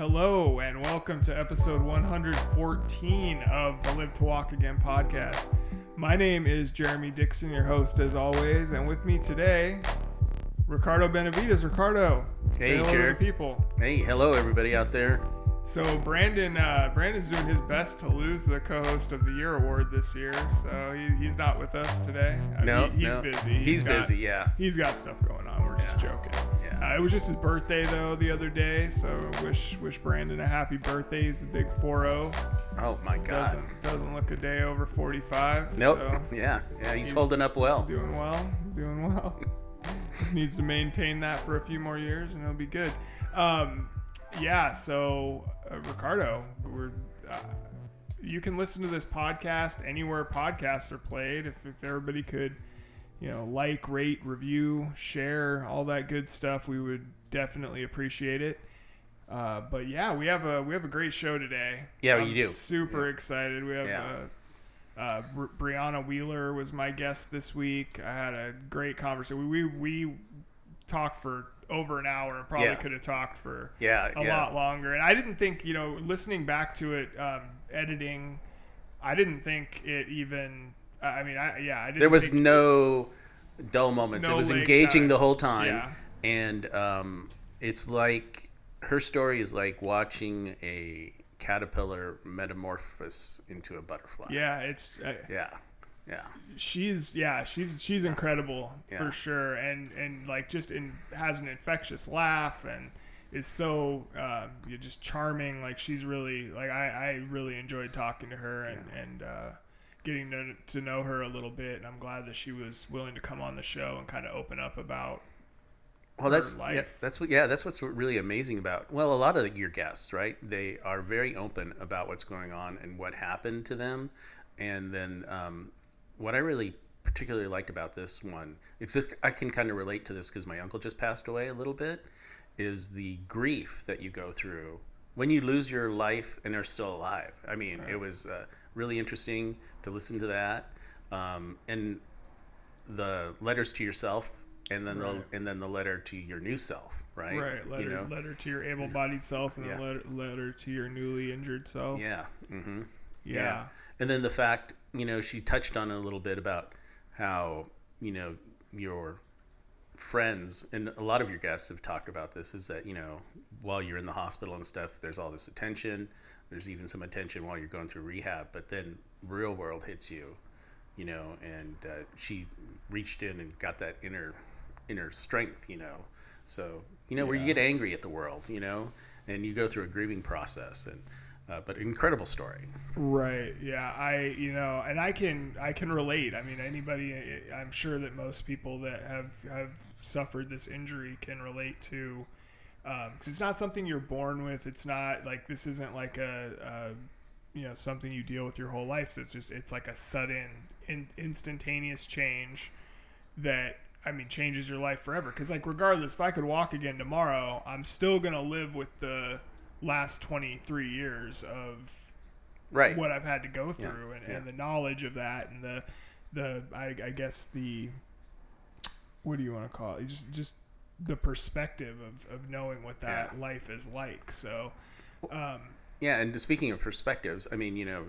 Hello, and welcome to episode 114 of the Live to Walk Again podcast. My name is Jeremy Dixon, your host as always, and with me today, Ricardo Benavides. Ricardo, Hey, hello the people. Hey, hello everybody out there. So Brandon, uh, Brandon's doing his best to lose the co-host of the year award this year. So he, he's not with us today. I No, mean, he's no. busy. He's got- busy, yeah. He's got stuff going on. We're just joking. Uh, it was just his birthday though the other day, so wish wish Brandon a happy birthday. He's a big 4-0. Oh my God. Doesn't doesn't look a day over 45. Nope. So Yeah, yeah, he's, He's holding up well. doing well, doing well. Just needs to maintain that for a few more years, and it'll be good. Um, yeah. So uh, Ricardo, we're. Uh, you can listen to this podcast anywhere podcasts are played. If, if everybody could, you know, like, rate, review, share, all that good stuff, we would definitely appreciate it. Uh, but yeah, we have a we have a great show today. Yeah, I'm you do. Super excited. We have Yeah. uh, uh, Bri- Brianna Wheeler was my guest this week. I had a great conversation. We we, we talked for over an hour and probably Yeah. could have talked for Yeah, a yeah. lot longer. And I didn't think, you know, listening back to it, um, editing, I didn't think it even. I mean, I yeah, I didn't. There was no dull moments. No it was engaging time. the whole time. Yeah. And um, it's like her story is like watching a caterpillar metamorphose into a butterfly. Yeah, it's. Uh, Yeah. Yeah. she's yeah she's she's incredible Yeah. for sure and and like just in has an infectious laugh and is so you're just charming like she's really like I, I really enjoyed talking to her and and uh, getting to, to know her a little bit and I'm glad that she was willing to come on the show and kind of open up about Well, that's her yeah, life. that's what yeah, that's what's really amazing about. Well, a lot of your guests, right? They are very open about what's going on and what happened to them, and then um, what I really particularly liked about this one, except I can kind of relate to this because my uncle just passed away a little bit, is the grief that you go through when you lose your life and are still alive. I mean, it was uh, really interesting to listen to that, um, and the letters to yourself and then Right. the and then the letter to your new self right? Right letter you know? letter to your able-bodied self and Yeah. a letter, letter to your newly injured self. Yeah hmm yeah. and then the fact you know she touched on it a little bit about how you know your friends and a lot of your guests have talked about this is that you know while you're in the hospital and stuff there's all this attention there's even some attention while you're going through rehab but then real world hits you you know and uh, she reached in and got that inner inner strength you know so you know where you get angry at the world you know and you go through a grieving process and uh, but incredible story Right. Yeah. I you know, and I can I can relate. I mean, anybody. I'm sure that most people that have have suffered this injury can relate to. Um, because it's not something you're born with. It's not like this isn't like a, a you know something you deal with your whole life. So it's just it's like a sudden, in, instantaneous change that I mean changes your life forever. Because like regardless, if I could walk again tomorrow, I'm still gonna live with the last 23 years of right what I've had to go through and, yeah. and the knowledge of that and the the I, I guess the what do you want to call it just just the perspective of, of knowing what that Yeah. life is like so um, Yeah, and speaking of perspectives, I mean, you know,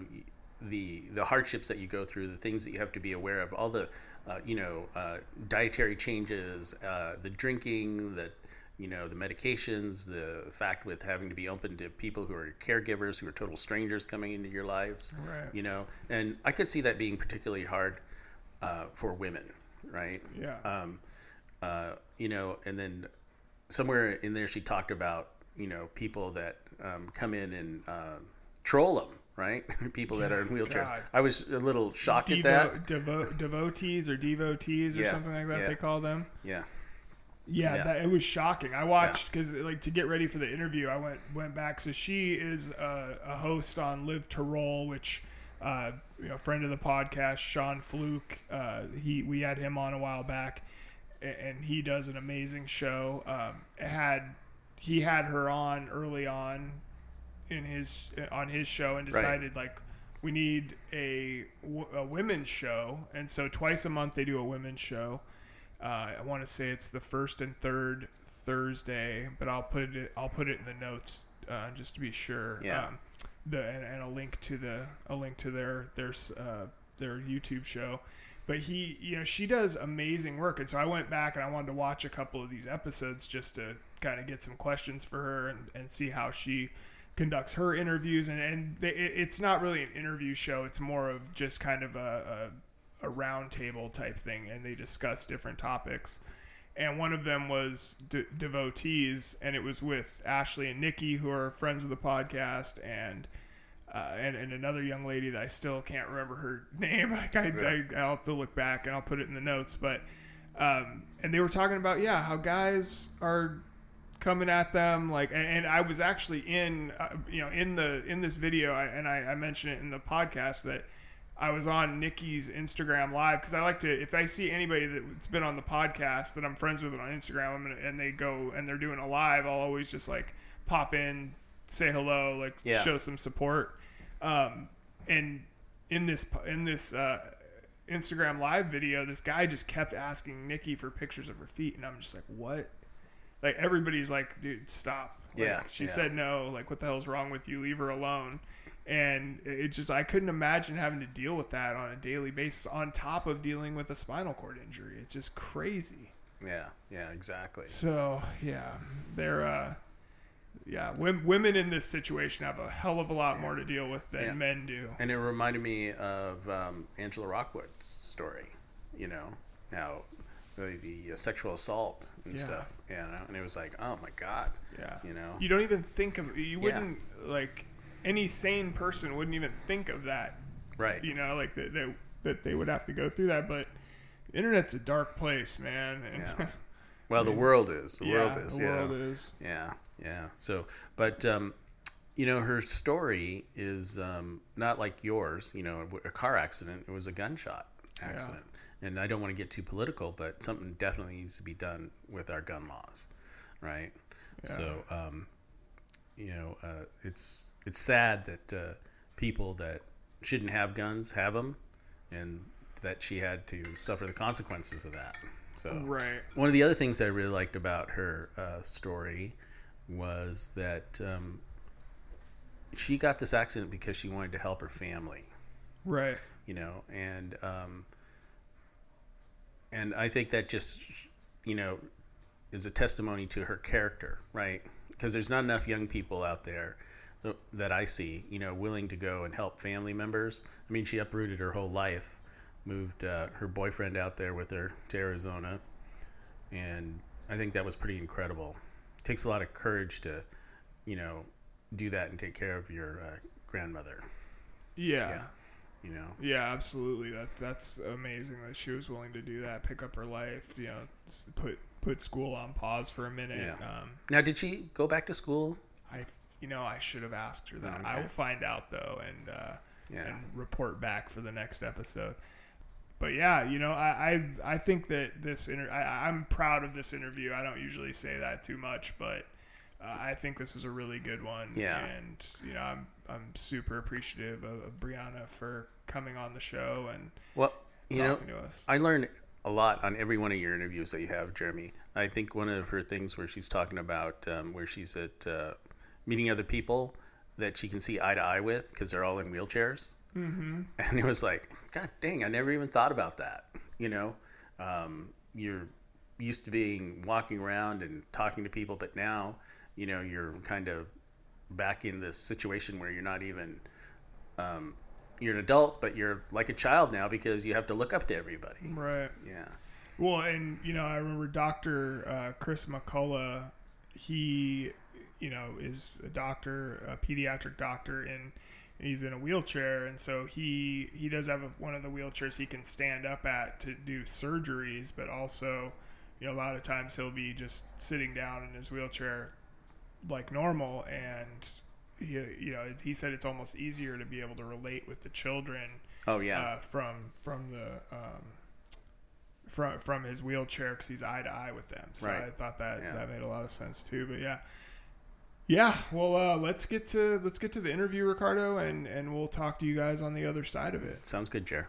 the the hardships that you go through, the things that you have to be aware of, all the, uh, you know, uh, dietary changes, uh, the drinking, the, you know, the medications, the fact with having to be open to people who are caregivers, who are total strangers coming into your lives, Right. you know, and I could see that being particularly hard uh, for women, right? yeah um, uh, you know, and then somewhere in there she talked about you know people that um, come in and uh, troll them, right? people that are in wheelchairs. God. I was a little shocked at that. devo- devotees or devotees or Yeah, something like that yeah. they call them Yeah, Yeah, Yeah. That, it was shocking. I watched because like to get ready for the interview, I went went back. So she is a, a host on Live to Roll, which uh, you know, friend of the podcast, Sean Fluke. Uh, he we had him on a while back, a- and he does an amazing show. Um, had he had her on early on in his on his show and Right. decided like we need a, a women's show, and so twice a month they do a women's show. Uh, I want to say it's the first and third Thursday, but I'll put it I'll put it in the notes uh, just to be sure. Yeah. Um, the and, and a link to the a link to their their uh, their YouTube show. But he, you know, she does amazing work, and so I went back and I wanted to watch a couple of these episodes just to kind of get some questions for her and, and see how she conducts her interviews. And and they, it's not really an interview show; it's more of just kind of a, a a round table type thing, and they discuss different topics. And one of them was de- devotees, and it was with Ashley and Nikki, who are friends of the podcast, and uh, and, and another young lady that I still can't remember her name. Like I, I, I'll have to look back and I'll put it in the notes. But um, and they were talking about yeah how guys are coming at them like and, and I was actually in uh, you know in the in this video I, and I, I mentioned it in the podcast that I was on Nikki's Instagram live because I like to if I see anybody that's been on the podcast that I'm friends with on Instagram I'm gonna, and they go and they're doing a live I'll always just like pop in say hello like Yeah. show some support um, and in this in this uh, Instagram live video, this guy just kept asking Nikki for pictures of her feet, and I'm just like, what? Like everybody's like, dude, stop. Like, Yeah, She yeah. said no. Like, what the hell's wrong with you? Leave her alone. And it just, I couldn't imagine having to deal with that on a daily basis, on top of dealing with a spinal cord injury. It's just crazy. Yeah, yeah, exactly. So yeah, they're uh, yeah, wom- women in this situation have a hell of a lot more to deal with than Yeah. men do. And it reminded me of um, Angela Rockwood's story, you know, how the, the uh, sexual assault and Yeah. stuff, you know, and it was like, oh my God, Yeah, you know, you don't even think of you wouldn't like any sane person wouldn't even think of that. right? You know, like that that, that they would have to go through that, but. the Internet's a dark place, man. And Yeah. Well, the world is. The yeah, world is. The yeah. world is. Yeah, yeah. So, but um, you know, her story is um, not like yours. You know, a car accident. It was a gunshot accident, and I don't want to get too political, but something definitely needs to be done with our gun laws, right? So, um, you know, uh, it's it's sad that uh, people that shouldn't have guns have them, and that she had to suffer the consequences of that. So, Right. one of the other things I really liked about her uh, story was that um, she got this accident because she wanted to help her family, Right. you know, and um, and I think that just you know is a testimony to her character, right? Because there's not enough young people out there that I see, you know, willing to go and help family members. I mean, she uprooted her whole life, moved uh, her boyfriend out there with her to Arizona, and I think that was pretty incredible. It takes a lot of courage to, you know, do that and take care of your uh, grandmother. Yeah. Yeah. You know, Yeah, absolutely. That that's amazing that she was willing to do that, pick up her life, you know, put put school on pause for a minute. Yeah. Um, now did she go back to school? I you know I should have asked her that. I will find out though and uh, Yeah. and report back for the next episode. But yeah, you know, I I, I think that this inter- I, I'm proud of this interview. I don't usually say that too much, but uh, I think this was a really good one. Yeah. and you know, I'm I'm super appreciative of, of Brianna for coming on the show and Well, you know, to us. I learned a lot on every one of your interviews that you have, Jeremy. I think one of her things where she's talking about um, where she's at uh, meeting other people that she can see eye to eye with because they're all in wheelchairs. Mm-hmm. And it was like, God dang, I never even thought about that. You know, um, you're used to being walking around and talking to people, but now, you know, you're kind of back in this situation where you're not even um, you're an adult, but you're like a child now because you have to look up to everybody. Right. Yeah. Well, and you know, I remember Doctor uh, Chris McCullough. He, you know, is a doctor, a pediatric doctor, and he's in a wheelchair, and so he he does have a, one of the wheelchairs he can stand up at to do surgeries, but also, you know, a lot of times he'll be just sitting down in his wheelchair like normal, and he, you know, he said it's almost easier to be able to relate with the children Oh yeah. uh, from from the um, from from his wheelchair because he's eye to eye with them. So Right. I thought that Yeah. that made a lot of sense too. But yeah, yeah. Well, uh, let's get to let's get to the interview, Ricardo, and and we'll talk to you guys on the other side of it. Sounds good, Jer.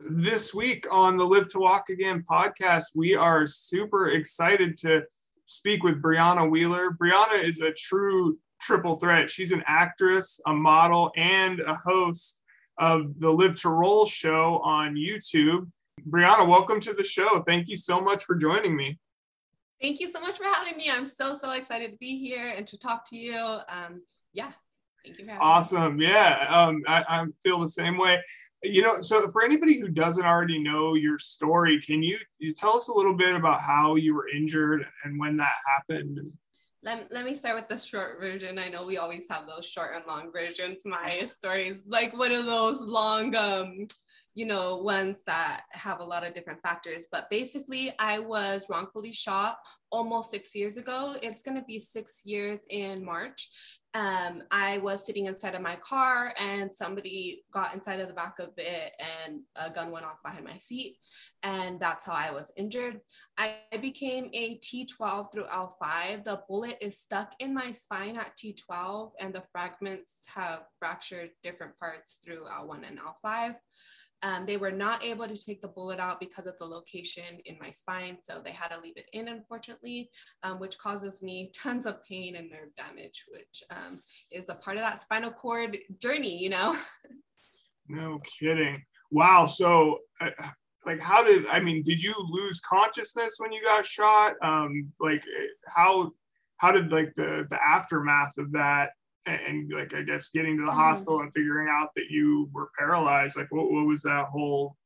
This week on the Live to Walk Again podcast, we are super excited to speak with Brianna Wheeler. Brianna is a true triple threat. She's an actress, a model, and a host of the Live to Roll show on YouTube. Brianna, welcome to the show. Thank you so much for joining me. Thank you so much for having me. I'm so, so excited to be here and to talk to you. Um, yeah, thank you Awesome. Me. Awesome. Yeah, um, I, I feel the same way. You know, so for anybody who doesn't already know your story, can you, you tell us a little bit about how you were injured and when that happened? Let, let me start with the short version. I know we always have those short and long versions. My story is like one of those long um, you know, ones that have a lot of different factors. But basically, I was wrongfully shot almost six years ago. It's going to be six years in March. Um, I was sitting inside of my car and somebody got inside of the back of it and a gun went off behind my seat. And that's how I was injured. I became a T12 through L5. The bullet is stuck in my spine at T12 and the fragments have fractured different parts through L1 and L5. Um, they were not able to take the bullet out because of the location in my spine, so they had to leave it in, unfortunately, um, which causes me tons of pain and nerve damage, which um, is a part of that spinal cord journey, you know? no kidding. Wow. So, uh, like, how did I mean? Did you lose consciousness when you got shot? Um, like, how how did like the the aftermath of that and like I guess getting to the mm-hmm. hospital and figuring out that you were paralyzed. Like what, what was that whole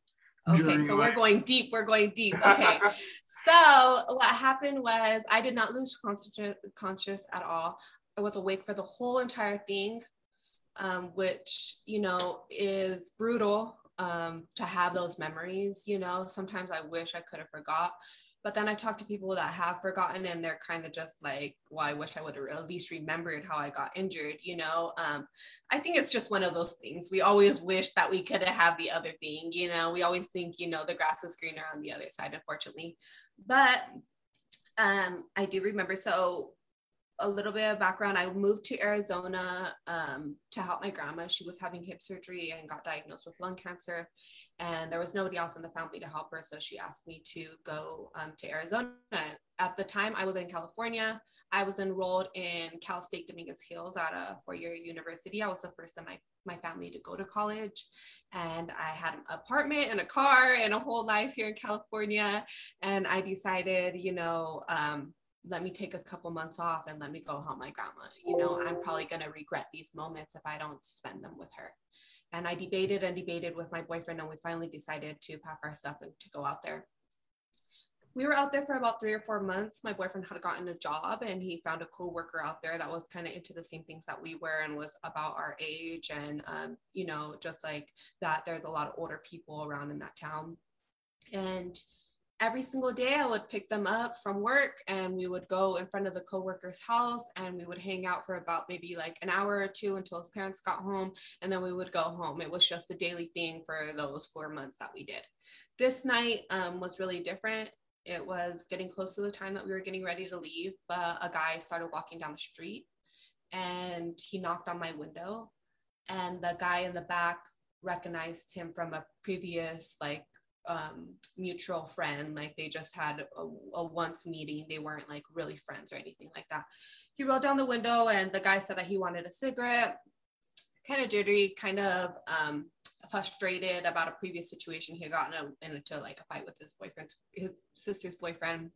Okay, so we're going deep. We're going deep. Okay. so what happened was I did not lose conscious conscious at all. I was awake for the whole entire thing, um, which you know is brutal um, to have those memories. You know, sometimes I wish I could have forgot. But then I talk to people that have forgotten and they're kind of just like, well, I wish I would have at least remembered how I got injured, you know? Um, I think it's just one of those things. We always wish that we could have the other thing, you know? We always think, you know, the grass is greener on the other side, unfortunately. But um, I do remember. So a little bit of background. I moved to arizona um, to help my grandma. She was having hip surgery and got diagnosed with lung cancer and there was nobody else in the family to help her so she asked me to go um, to arizona. At the time i was in california. I was enrolled in cal state dominguez hills at a four-year university. I was the first in my, my family to go to college and i had an apartment and a car and a whole life here in california and i decided you know um, let me take a couple months off and let me go help my grandma. You know, I'm probably going to regret these moments if I don't spend them with her. And I debated and debated with my boyfriend, and we finally decided to pack our stuff and to go out there. We were out there for about three or four months. My boyfriend had gotten a job and he found a co-worker out there that was kind of into the same things that we were and was about our age. And, um, you know, just like that, there's a lot of older people around in that town. And every single day I would pick them up from work and we would go in front of the coworker's house and we would hang out for about maybe like an hour or two until his parents got home and then we would go home. It was just a daily thing for those four months that we did. This night um, was really different. It was getting close to the time that we were getting ready to leave, but a guy started walking down the street and he knocked on my window and the guy in the back recognized him from a previous like um, mutual friend. Like they just had a, a, once meeting. They weren't like really friends or anything like that. He rolled down the window and the guy said that he wanted a cigarette. Kind of jittery, kind of um, frustrated about a previous situation. He had gotten into like a fight with his boyfriend, his sister's boyfriend.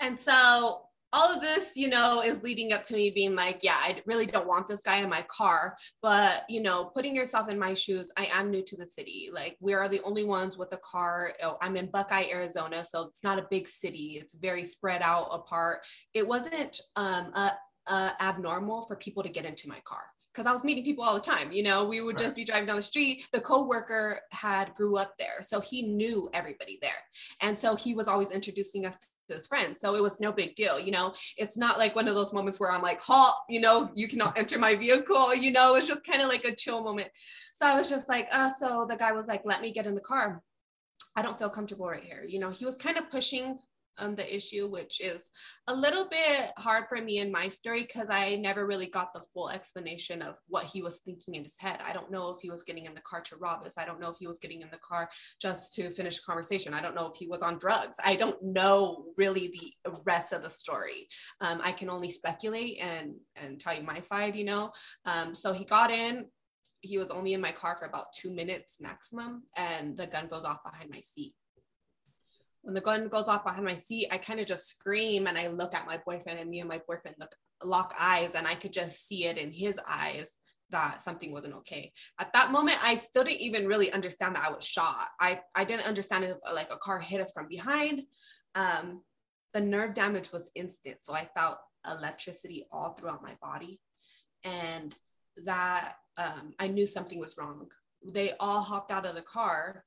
And so all of this, you know, is leading up to me being like, yeah, I really don't want this guy in my car. But, you know, putting yourself in my shoes, I am new to the city. Like, we are the only ones with a car. Oh, I'm in Buckeye, Arizona. So it's not a big city, it's very spread out apart. It wasn't um, a, a abnormal for people to get into my car because I was meeting people all the time. You know, we would just be driving down the street. The coworker had grew up there, so he knew everybody there, and so he was always introducing us his friends. So it was no big deal. You know, it's not like one of those moments where I'm like, halt, you know, you cannot enter my vehicle. You know, it's just kind of like a chill moment. So I was just like, uh, so the guy was like, let me get in the car. I don't feel comfortable right here. You know, he was kind of pushing um, the issue, which is a little bit hard for me in my story because I never really got the full explanation of what he was thinking in his head. I don't know if he was getting in the car to rob us. I don't know if he was getting in the car just to finish conversation. I don't know if he was on drugs. I don't know really the rest of the story. Um, I can only speculate and and tell you my side, you know. Um, so he got in. He was only in my car for about two minutes maximum, and the gun goes off behind my seat when the gun goes off behind my seat, I kind of just scream and I look at my boyfriend and me and my boyfriend look lock eyes and I could just see it in his eyes that something wasn't okay. At that moment, I still didn't even really understand that I was shot. I, I didn't understand if like a car hit us from behind. Um, the nerve damage was instant. So I felt electricity all throughout my body. And that um, I knew something was wrong. They all hopped out of the car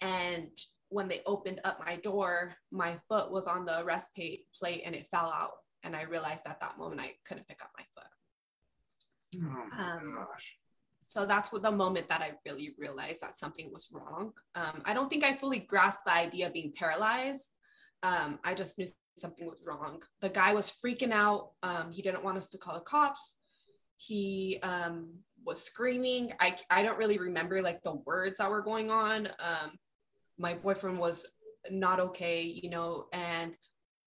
and when they opened up my door, my foot was on the arrest plate and it fell out. And I realized at that moment I couldn't pick up my foot. Oh my um, gosh. So that's what the moment that I really realized that something was wrong. Um, I don't think I fully grasped the idea of being paralyzed. Um, I just knew something was wrong. The guy was freaking out. Um, he didn't want us to call the cops. He um, was screaming. I, I don't really remember like the words that were going on. Um, my boyfriend was not okay, you know, and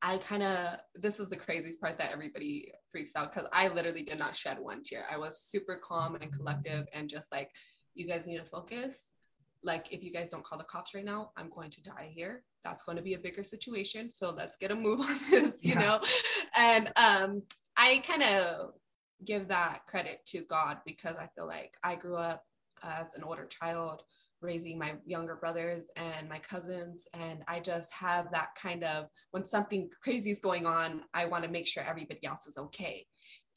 I kind of this is the craziest part that everybody freaks out because I literally did not shed one tear. I was super calm and collective and just like, you guys need to focus. Like, if you guys don't call the cops right now, I'm going to die here. That's going to be a bigger situation. So let's get a move on this, you yeah. know? And um, I kind of give that credit to God because I feel like I grew up as an older child raising my younger brothers and my cousins and i just have that kind of when something crazy is going on i want to make sure everybody else is okay.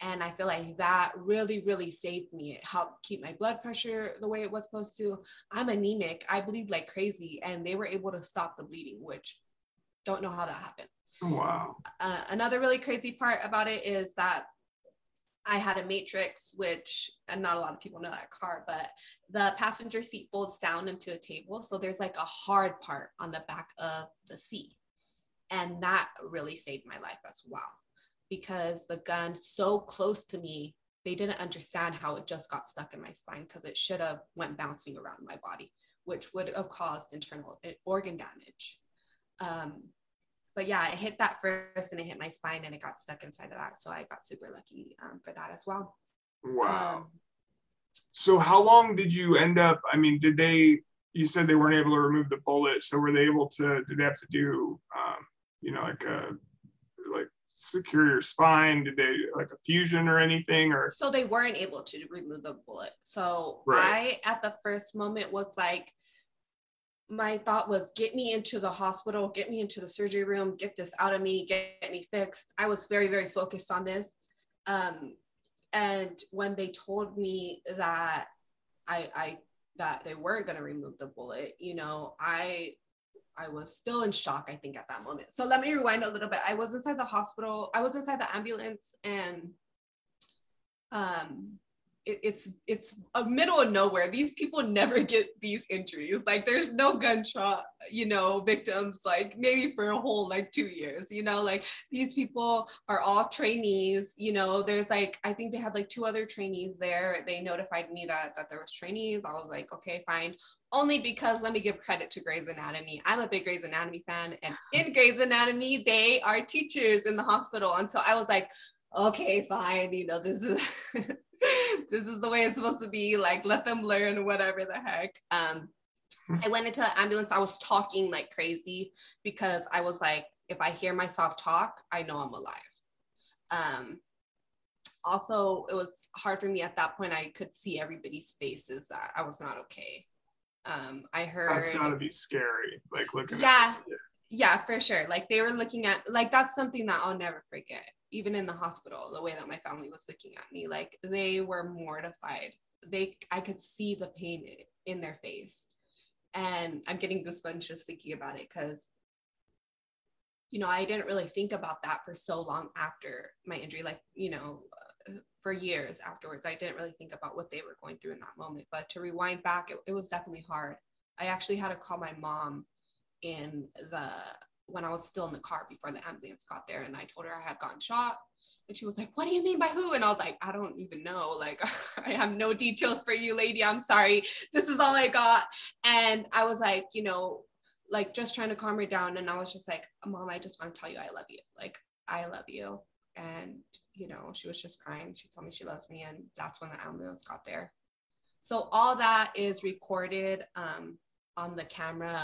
And i feel like that really really saved me. It helped keep my blood pressure the way it was supposed to. I'm anemic. I bleed like crazy and they were able to stop the bleeding which don't know how that happened. Wow. Uh, another really crazy part about it is that I had a Matrix, which, and not a lot of people know that car, but the passenger seat folds down into a table. So there's like a hard part on the back of the seat. And that really saved my life as well because the gun so close to me, they didn't understand how it just got stuck in my spine because it should have went bouncing around my body, which would have caused internal eh, organ damage. Um, but yeah, it hit that first and it hit my spine and it got stuck inside of that. So I got super lucky um, for that as well. Wow. Um, so how long did you end up? I mean, did they? You said they weren't able to remove the bullet. So were they able to? Did they have to do, um, you know, like a like secure your spine? Did they like a fusion or anything? Or so they weren't able to remove the bullet. So right. I at the first moment was like my thought was get me into the hospital, get me into the surgery room, get this out of me, get, me fixed. I was very, very focused on this. Um, and when they told me that I, I that they weren't going to remove the bullet, you know, I I was still in shock, I think, at that moment. So let me rewind a little bit. I was inside the hospital, I was inside the ambulance, and um, it, it's it's a middle of nowhere. These people never get these injuries. Like there's no gunshot, you know, victims like maybe for a whole like two years. You know, like these people are all trainees. You know, there's like I think they had like two other trainees there. They notified me that that there was trainees. I was like, okay, fine. Only because let me give credit to Grey's Anatomy. I'm a big Grey's Anatomy fan, and in Grey's Anatomy, they are teachers in the hospital, and so I was like, okay, fine. You know, this is. this is the way it's supposed to be. Like, let them learn whatever the heck. Um, I went into the ambulance. I was talking like crazy because I was like, if I hear myself talk, I know I'm alive. Um, also, it was hard for me at that point. I could see everybody's faces that I was not okay. Um, I heard. That's gotta be scary. Like looking. Yeah, yeah, for sure. Like they were looking at like that's something that I'll never forget even in the hospital, the way that my family was looking at me, like they were mortified. They, I could see the pain in their face. And I'm getting goosebumps just thinking about it because, you know, I didn't really think about that for so long after my injury, like, you know, for years afterwards. I didn't really think about what they were going through in that moment. But to rewind back, it, it was definitely hard. I actually had to call my mom in the when I was still in the car before the ambulance got there. And I told her I had gotten shot. And she was like, What do you mean by who? And I was like, I don't even know. Like, I have no details for you, lady. I'm sorry. This is all I got. And I was like, you know, like just trying to calm her down. And I was just like, Mom, I just want to tell you I love you. Like, I love you. And, you know, she was just crying. She told me she loves me. And that's when the ambulance got there. So all that is recorded um, on the camera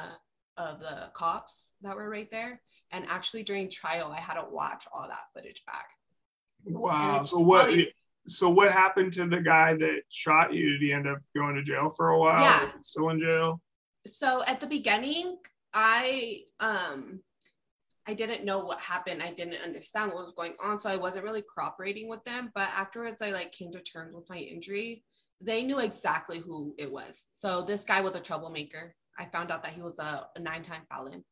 of the cops that were right there. And actually during trial, I had to watch all that footage back. Wow. So what? Really, so what happened to the guy that shot you? Did he end up going to jail for a while? Yeah. Still in jail? So at the beginning, I um I didn't know what happened. I didn't understand what was going on. So I wasn't really cooperating with them. But afterwards I like came to terms with my injury. They knew exactly who it was. So this guy was a troublemaker. I found out that he was a, a nine-time felon.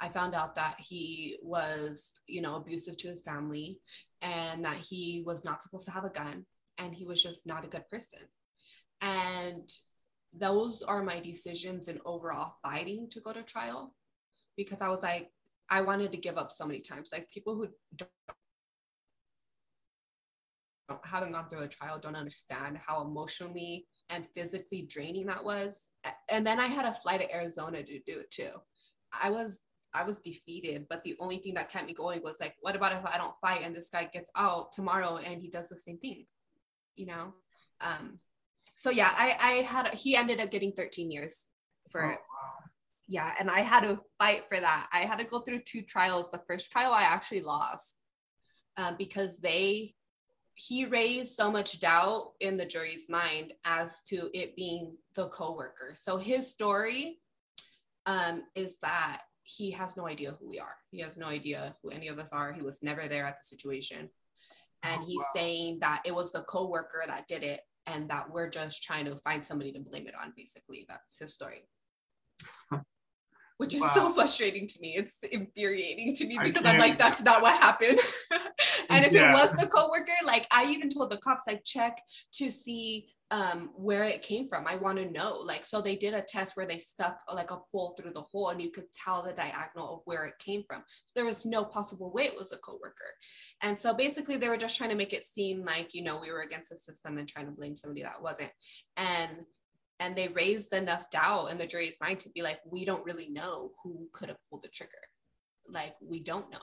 I found out that he was, you know, abusive to his family and that he was not supposed to have a gun and he was just not a good person. And those are my decisions in overall fighting to go to trial because I was like, I wanted to give up so many times. Like people who don't haven't gone through a trial don't understand how emotionally and physically draining that was. And then I had to fly to Arizona to do it too. I was I was defeated, but the only thing that kept me going was like, what about if I don't fight and this guy gets out tomorrow and he does the same thing, you know? Um, so yeah, I I had he ended up getting 13 years for it. Oh, yeah, and I had to fight for that. I had to go through two trials. The first trial I actually lost uh, because they he raised so much doubt in the jury's mind as to it being the coworker. So his story um, is that he has no idea who we are. He has no idea who any of us are. He was never there at the situation. And oh, he's wow. saying that it was the coworker that did it and that we're just trying to find somebody to blame it on, basically. That's his story. Which is wow. so frustrating to me. It's infuriating to me because I'm like, that's not what happened. and if yeah. it was the coworker, like I even told the cops, like check to see um, where it came from. I want to know. Like, so they did a test where they stuck like a pole through the hole and you could tell the diagonal of where it came from. So there was no possible way it was a coworker. And so basically they were just trying to make it seem like, you know, we were against the system and trying to blame somebody that wasn't. And and they raised enough doubt in the jury's mind to be like, we don't really know who could have pulled the trigger. Like, we don't know.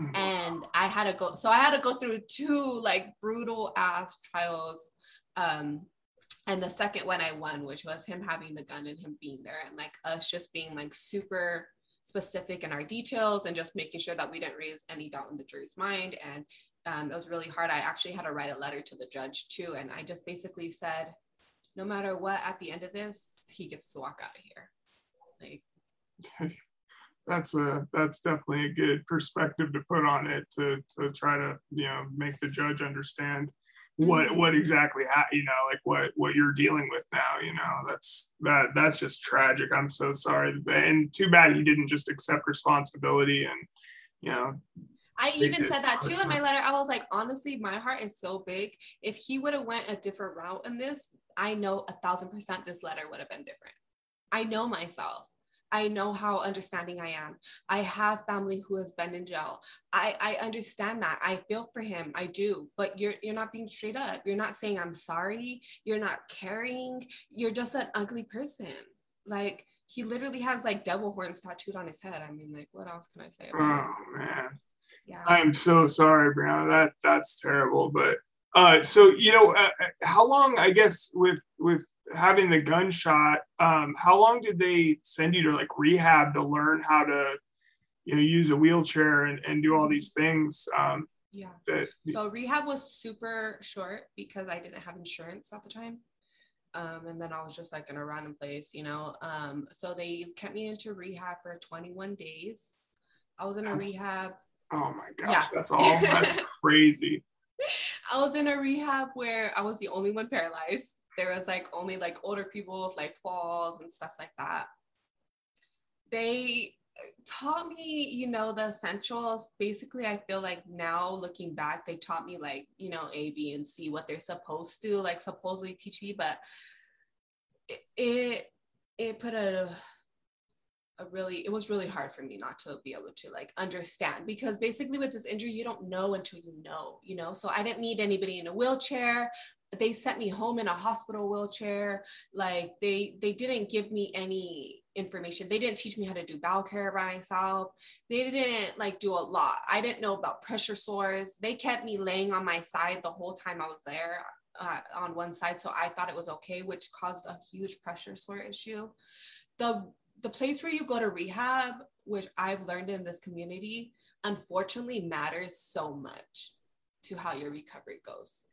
Mm-hmm. And I had to go, so I had to go through two like brutal ass trials um, and the second one I won, which was him having the gun and him being there, and like us just being like super specific in our details and just making sure that we didn't raise any doubt in the jury's mind. And um, it was really hard. I actually had to write a letter to the judge too, and I just basically said, no matter what, at the end of this, he gets to walk out of here. Like, that's a that's definitely a good perspective to put on it to to try to you know make the judge understand what mm-hmm. what exactly you know like what what you're dealing with now you know that's that that's just tragic i'm so sorry and too bad he didn't just accept responsibility and you know I even said that too in my letter. I was like, honestly, my heart is so big. If he would have went a different route in this, I know a thousand percent this letter would have been different. I know myself. I know how understanding I am. I have family who has been in jail. I, I understand that. I feel for him. I do. But you're you're not being straight up. You're not saying I'm sorry. You're not caring. You're just an ugly person. Like he literally has like devil horns tattooed on his head. I mean, like what else can I say? oh man. Yeah. I'm so sorry, Brianna. That that's terrible. But uh, so you know, uh, uh how long? I guess with with having the gunshot, um, how long did they send you to like rehab to learn how to, you know, use a wheelchair and, and do all these things? Um, yeah. That, so rehab was super short because I didn't have insurance at the time. Um, and then I was just like in a random place, you know. Um, so they kept me into rehab for 21 days. I was in a rehab. Oh my gosh, yeah. that's all that's crazy. I was in a rehab where I was the only one paralyzed. There was like only like older people with like falls and stuff like that. They uh, taught me you know the essentials. Basically i feel like now looking back they taught me like you know a b and c what they're supposed to like supposedly teach me but it it, it put a a really it was really hard for me not to be able to like understand because basically with this injury you don't know until you know you know? So i didn't meet anybody in a wheelchair. They sent me home in a hospital wheelchair. Like they they didn't give me any information. They didn't teach me how to do bowel care by myself. They didn't like do a lot. I didn't know about pressure sores. They kept me laying on my side the whole time i was there uh, on one side. So i thought it was okay which caused a huge pressure sore issue. The the place where you go to rehab, which I've learned in this community, unfortunately matters so much to how your recovery goes.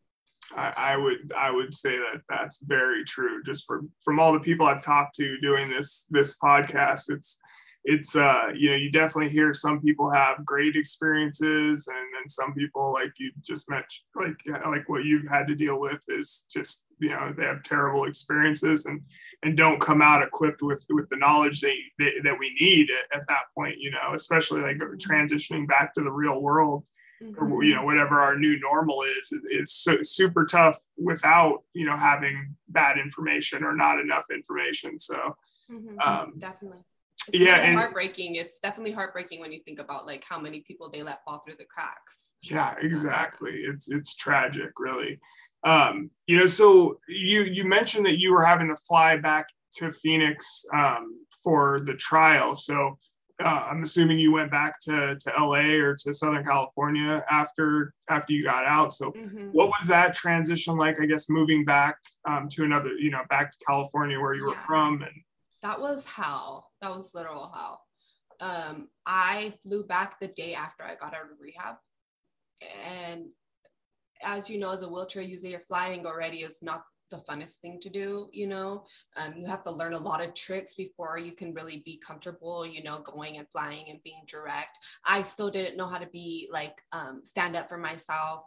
I, I, would I would say that that's very true. Just from from all the people I've talked to doing this this podcast, it's it's uh you know you definitely hear some people have great experiences and then some people like you just mentioned like like what you've had to deal with is just you know they have terrible experiences and and don't come out equipped with with the knowledge they, they that we need at, at, that point you know especially like transitioning back to the real world mm-hmm. or you know whatever our new normal is it's so, super tough without you know having bad information or not enough information so mm-hmm. um, definitely it's yeah and heartbreaking it's definitely heartbreaking when you think about like how many people they let fall through the cracks yeah exactly it's it's tragic really um you know so you you mentioned that you were having to fly back to phoenix um for the trial so uh, I'm assuming you went back to, to LA or to Southern California after after you got out. So, mm-hmm. what was that transition like? I guess moving back um, to another, you know, back to California where you yeah. were from, and that was hell. That was literal hell. Um, I flew back the day after I got out of rehab. And as you know, as a wheelchair user, flying already is not the funnest thing to do you know um, you have to learn a lot of tricks before you can really be comfortable you know going and flying and being direct i still didn't know how to be like um, stand up for myself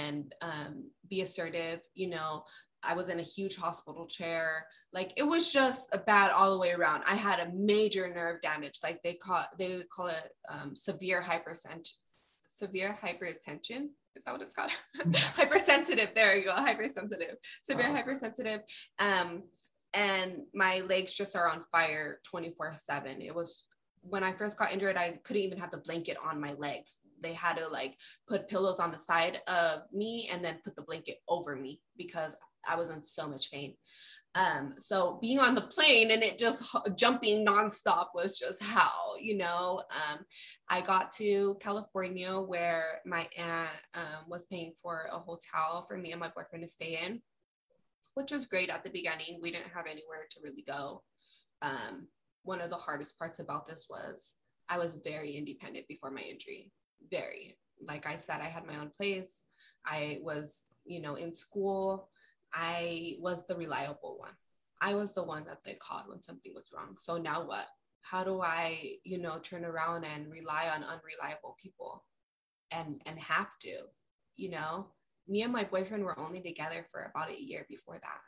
and um, be assertive you know I was in a huge hospital chair. Like it was just a bad all the way around. I had a major nerve damage. Like they call they call it um, severe hypertension. Severe hypertension is that what it's called? hypersensitive. There you go. Hypersensitive. Severe oh. hypersensitive. Um, and my legs just are on fire 24 7. It was when I first got injured, I couldn't even have the blanket on my legs. They had to like put pillows on the side of me and then put the blanket over me because I was in so much pain. Um, so being on the plane and it just jumping nonstop was just how, you know. Um, I got to California where my aunt um, was paying for a hotel for me and my boyfriend to stay in, which was great at the beginning. We didn't have anywhere to really go. Um, one of the hardest parts about this was I was very independent before my injury. Very. Like I said, I had my own place. I was, you know, in school. I was the reliable one. I was the one that they called when something was wrong. So now what? How do I, you know, turn around and rely on unreliable people and and have to, you know? Me and my boyfriend were only together for about a year before that.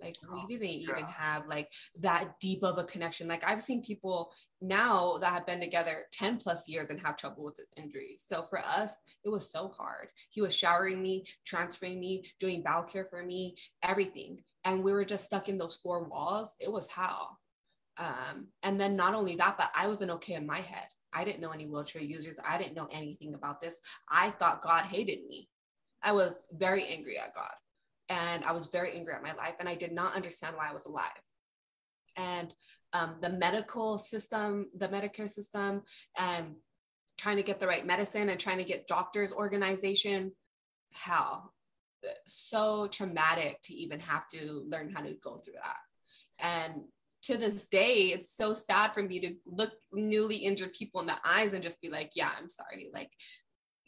Like we oh, didn't even have like that deep of a connection. Like I've seen people now that have been together 10 plus years and have trouble with this injuries. So for us, it was so hard. He was showering me, transferring me, doing bowel care for me, everything. And we were just stuck in those four walls. It was hell. Um, and then not only that, but I wasn't okay in my head. I didn't know any wheelchair users. I didn't know anything about this. I thought God hated me. I was very angry at God and I was very angry at my life and I did not understand why I was alive. And um, the medical system, the Medicare system, and trying to get the right medicine and trying to get doctors organization, hell, so traumatic to even have to learn how to go through that. And to this day, it's so sad for me to look newly injured people in the eyes and just be like, yeah, I'm sorry. Like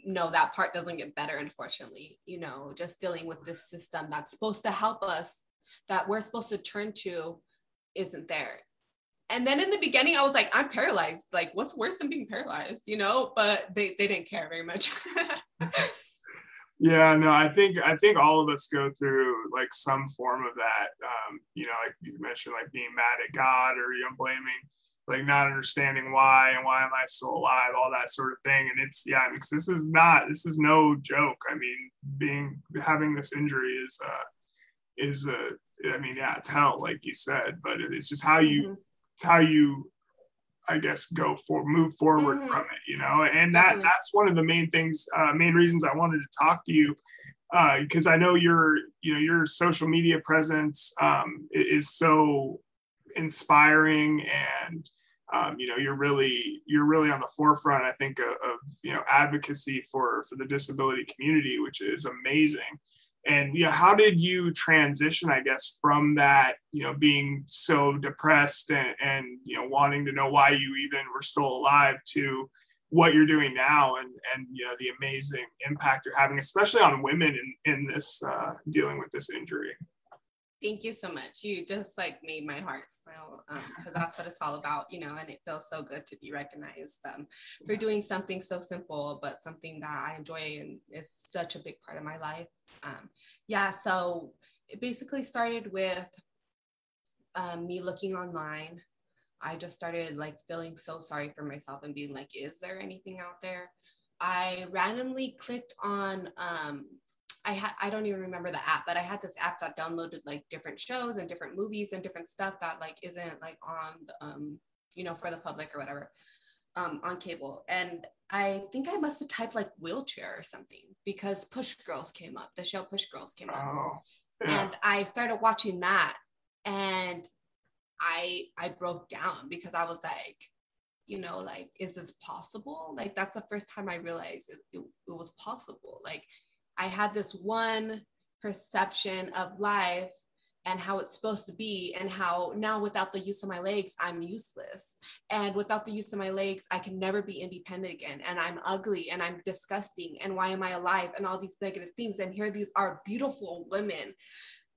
no, that part doesn't get better, unfortunately. You know, just dealing with this system that's supposed to help us, that we're supposed to turn to, isn't there. And then in the beginning, I was like, I'm paralyzed. Like, what's worse than being paralyzed, you know? But they, they didn't care very much. yeah, no, I think I think all of us go through like some form of that. Um, you know, like you mentioned, like being mad at God or you know, blaming like not understanding why and why am I still alive, all that sort of thing. And it's yeah, because this is not this is no joke. I mean, being having this injury is uh is uh I mean, yeah, it's hell, like you said, but it's just how you mm-hmm. how you I guess go for move forward Mhm. from it, you know, and that Definitely. that's one of the main things, uh, main reasons I wanted to talk to you because I know your you know your social media presence um, is so inspiring and um, you know you're really you're really on the forefront I think of, of you know advocacy for for the disability community which is amazing. And yeah how did you transition I guess from that you know being so depressed and, and you know wanting to know why you even were still alive to what you're doing now and and you know the amazing impact you're having especially on women in in this uh, dealing with this injury Thank you so much. You just like made my heart smile because that's what it's all about, you know, and it feels so good to be recognized um, for doing something so simple, but something that I enjoy and is such a big part of my life. Um, yeah, so it basically started with um, me looking online. I just started like feeling so sorry for myself and being like, is there anything out there? I randomly clicked on um, I had I don't even remember the app, but I had this app that downloaded like different shows and different movies and different stuff that like isn't like on the, um you know for the public or whatever um on cable. And I think I must have typed like wheelchair or something because Push Girls came up. The show Push Girls came up. oh yeah And I started watching that and I I broke down because I was like you know like is this possible like that's the first time i realized it, it, it was possible like I had this one perception of life and how it's supposed to be, and how now without the use of my legs, I'm useless. And without the use of my legs, I can never be independent again. And I'm ugly and I'm disgusting. And why am I alive? And all these negative things. And here these are beautiful women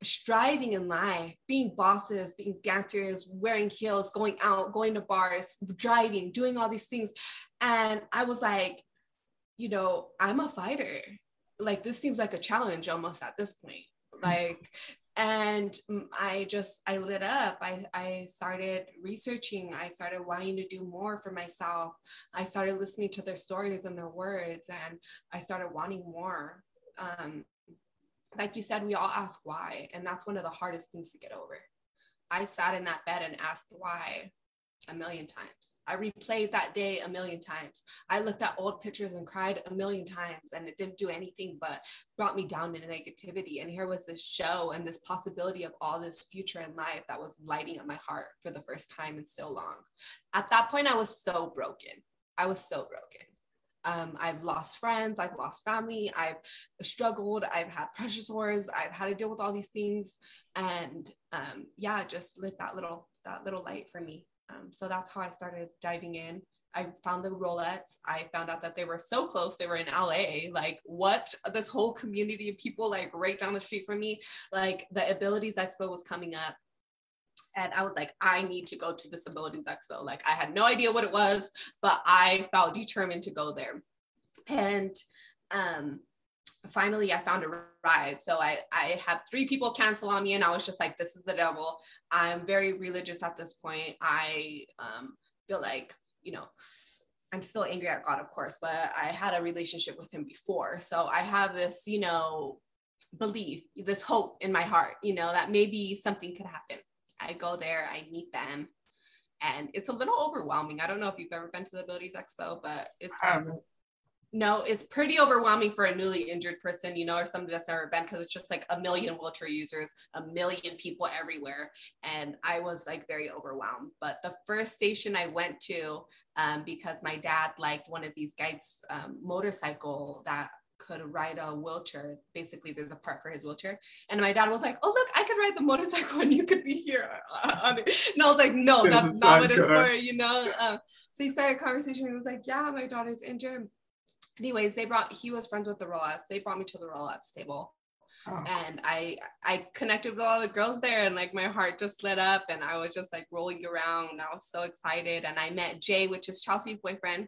striving in life, being bosses, being dancers, wearing heels, going out, going to bars, driving, doing all these things. And I was like, you know, I'm a fighter like this seems like a challenge almost at this point. Like and i just i lit up. I i started researching. I started wanting to do more for myself. I started listening to their stories and their words and i started wanting more. Um like you said we all ask why and that's one of the hardest things to get over. I sat in that bed and asked why a million times. I replayed that day a million times. I looked at old pictures and cried a million times, and it didn't do anything but brought me down into negativity. And here was this show and this possibility of all this future in life that was lighting up my heart for the first time in so long. At that point, I was so broken. I was so broken. Um, I've lost friends, I've lost family, I've struggled, I've had pressure sores, I've had to deal with all these things, and um, yeah, just lit that little that little light for me. Um, so that's how I started diving in. I found the Rollettes. I found out that they were so close. They were in LA. Like, what? This whole community of people, like, right down the street from me. Like, the Abilities Expo was coming up. And I was like, I need to go to this Abilities Expo. Like, I had no idea what it was, but I felt determined to go there. And um, finally, I found a ride. So I, I had three people cancel on me, and I was just like, this is the devil. I'm very religious at this point. I um, feel like, you know, I'm still angry at God, of course, but I had a relationship with Him before. So I have this, you know, belief, this hope in my heart, you know, that maybe something could happen. I go there, I meet them, and it's a little overwhelming. I don't know if you've ever been to the Abilities Expo, but it's haven't. No, it's pretty overwhelming for a newly injured person, you know, or somebody that's never been because it's just like a million wheelchair users, a million people everywhere. And I was like very overwhelmed. But the first station I went to, um, because my dad liked one of these guys' um, motorcycle that could ride a wheelchair. Basically, there's a part for his wheelchair. And my dad was like, Oh, look, I could ride the motorcycle and you could be here. And I was like, No, that's Doesn't what it's for, you know? Um, so he started a conversation. He was like, Yeah, my daughter's injured anyways they brought he was friends with the Rollettes they brought me to the Rollettes table. Oh, and i i connected with all the girls there and like my heart just lit up and i was just like rolling around. I was so excited. And i met jay which is chelsea's boyfriend.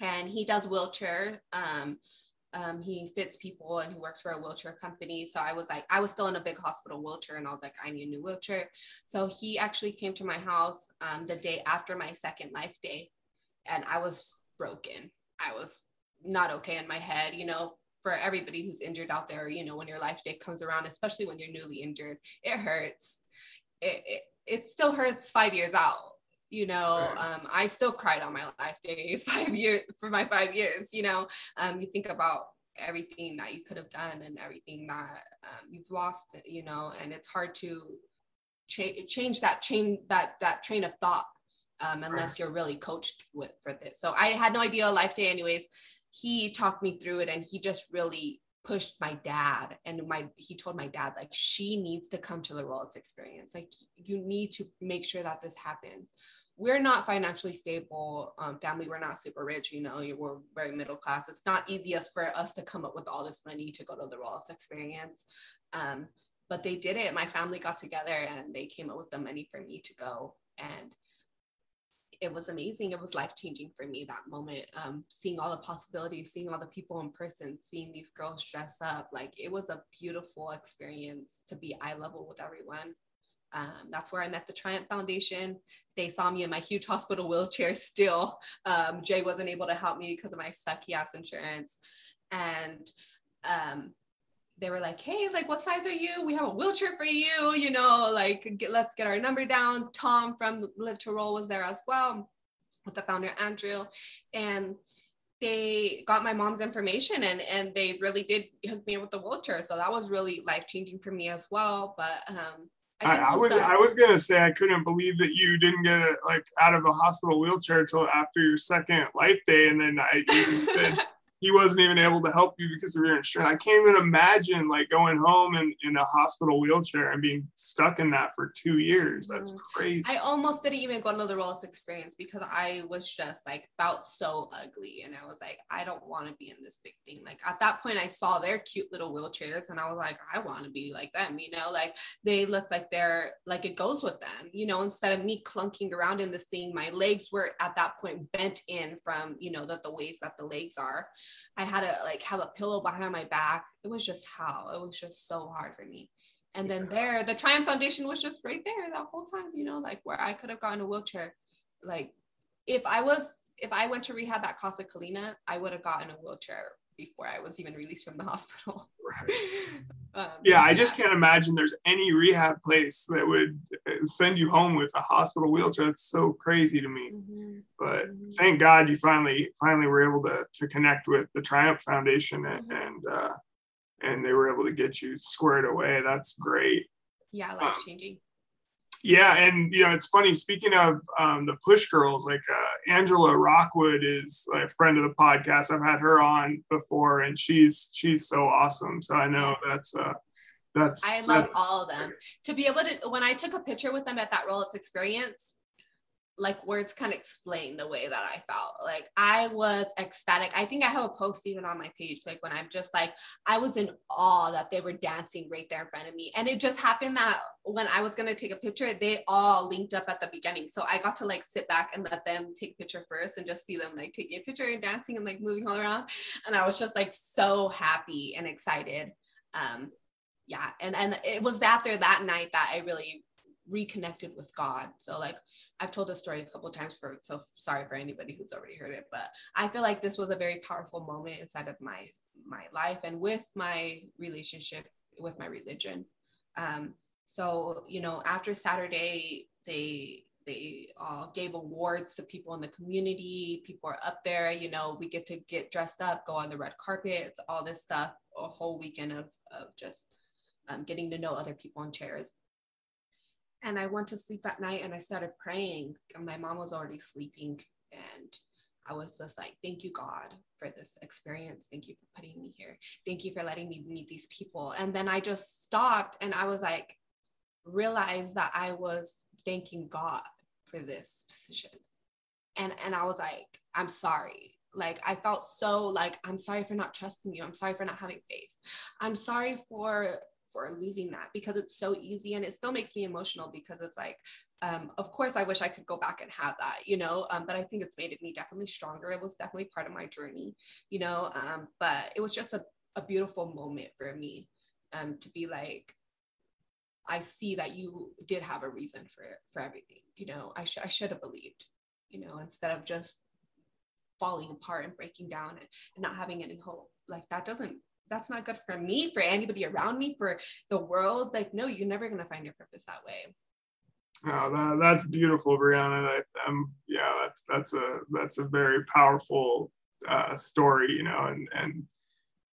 And he does wheelchair. Um um, he fits people and he works for a wheelchair company. So I was like, I was still in a big hospital wheelchair and I was like, I need a new wheelchair. So he actually came to my house um, the day after my second life day and I was broken. I was not okay in my head, you know, for everybody who's injured out there, you know, when your life day comes around, especially when you're newly injured, it hurts. It, it, it still hurts five years out. you know um, i still cried on my life day five years for my five years you know um, you think about everything that you could have done and everything that um, you've lost you know and it's hard to cha- change that chain that that train of thought um, unless you're really coached with for this so i had no idea life day anyways he talked me through it and he just really pushed my dad and my he told my dad like she needs to come to the Rollettes experience. Like you need to make sure that this happens. We're not financially stable um, family. We're not super rich you know we're very middle class. It's not easiest for us to come up with all this money to go to the Rollettes experience um, but they did it. My family got together and they came up with the money for me to go and it was amazing. It was life changing for me that moment. Um, seeing all the possibilities, seeing all the people in person, seeing these girls dress up. Like it was a beautiful experience to be eye level with everyone. Um, that's where I met the Triumph Foundation. They saw me in my huge hospital wheelchair still. Um, Jay wasn't able to help me because of my sucky ass insurance. And um, they were like, hey, like, what size are you? We have a wheelchair for you, you know, like, get, let's get our number down. Tom from Live to Roll was there as well with the founder, Andrew. And they got my mom's information and, and they really did hook me up with the wheelchair. So that was really life changing for me as well. But um, I, I, was I was gonna say I couldn't believe that you didn't get it like out of a hospital wheelchair until after your second life day, and then I said he wasn't even able to help you because of your insurance. I can't even imagine like going home in, in a hospital wheelchair and being stuck in that for two years. That's mm. crazy. I almost didn't even go into the Rollettes experience because I was just like felt so ugly. And I was like, I don't want to be in this big thing. Like at that point, I saw their cute little wheelchairs and I was like, I want to be like them, you know, like they look like they're like it goes with them, you know, instead of me clunking around in this thing, my legs were at that point bent in from, you know, that the ways that the legs are. I had to like have a pillow behind my back. It was just how it was just so hard for me. And then there, the Triumph Foundation was just right there that whole time, you know, like where I could have gotten a wheelchair. Like if I was, if I went to rehab at Casa Colina, I would have gotten a wheelchair before I was even released from the hospital. Right. um, yeah, I just can't imagine there's any rehab place that would uh, send you home with a hospital wheelchair. That's so crazy to me. Mm-hmm. But mm-hmm. thank God you finally finally were able to to connect with the Triumph Foundation and mm-hmm. and, uh, and they were able to get you squared away. That's great. Yeah, life changing. Um, yeah, and you know it's funny. Speaking of um, the push girls, like uh, Angela Rockwood is a friend of the podcast. I've had her on before, and she's she's so awesome. So I know yes. that's uh, that's. I love that's, all of them. To be able to, when I took a picture with them at that Rollettes experience, like words can't explain the way that I felt. Like I was ecstatic. I think I have a post even on my page, like when I'm just like, I was in awe that they were dancing right there in front of me. And it just happened that when I was gonna take a picture, they all linked up at the beginning. So I got to like sit back and let them take a picture first and just see them like taking a picture and dancing and like moving all around. And I was just like so happy and excited. Um, yeah, and and it was after that night that I really reconnected with God. So like I've told this story a couple times for so sorry for anybody who's already heard it, but I feel like this was a very powerful moment inside of my my life and with my relationship with my religion. Um, so you know, after Saturday, they they uh, gave awards to people in the community. People are up there. You know, we get to get dressed up, go on the red carpet, all this stuff. A whole weekend of of just um, getting to know other people in chairs and I went to sleep that night and I started praying. And my mom was already sleeping. And I was just like, thank you, God, for this experience. Thank you for putting me here. Thank you for letting me meet these people. And then I just stopped and I was like, realized that I was thanking God for this position. And, and I was like, I'm sorry. Like I felt so like I'm sorry for not trusting you. I'm sorry for not having faith. I'm sorry for for losing that because it's so easy and it still makes me emotional because it's like um, of course i wish i could go back and have that you know um, but i think it's made me definitely stronger. It was definitely part of my journey you know um, but it was just a, a beautiful moment for me um, to be like i see that you did have a reason for for everything you know i, sh- I should have believed you know instead of just falling apart and breaking down and, and not having any hope. Like that doesn't that's not good for me, for anybody around me, for the world. Like, no, you're never gonna find your purpose that way. Oh, that, that's beautiful, Brianna. I, um, yeah, that's that's a that's a very powerful uh, story, you know, and and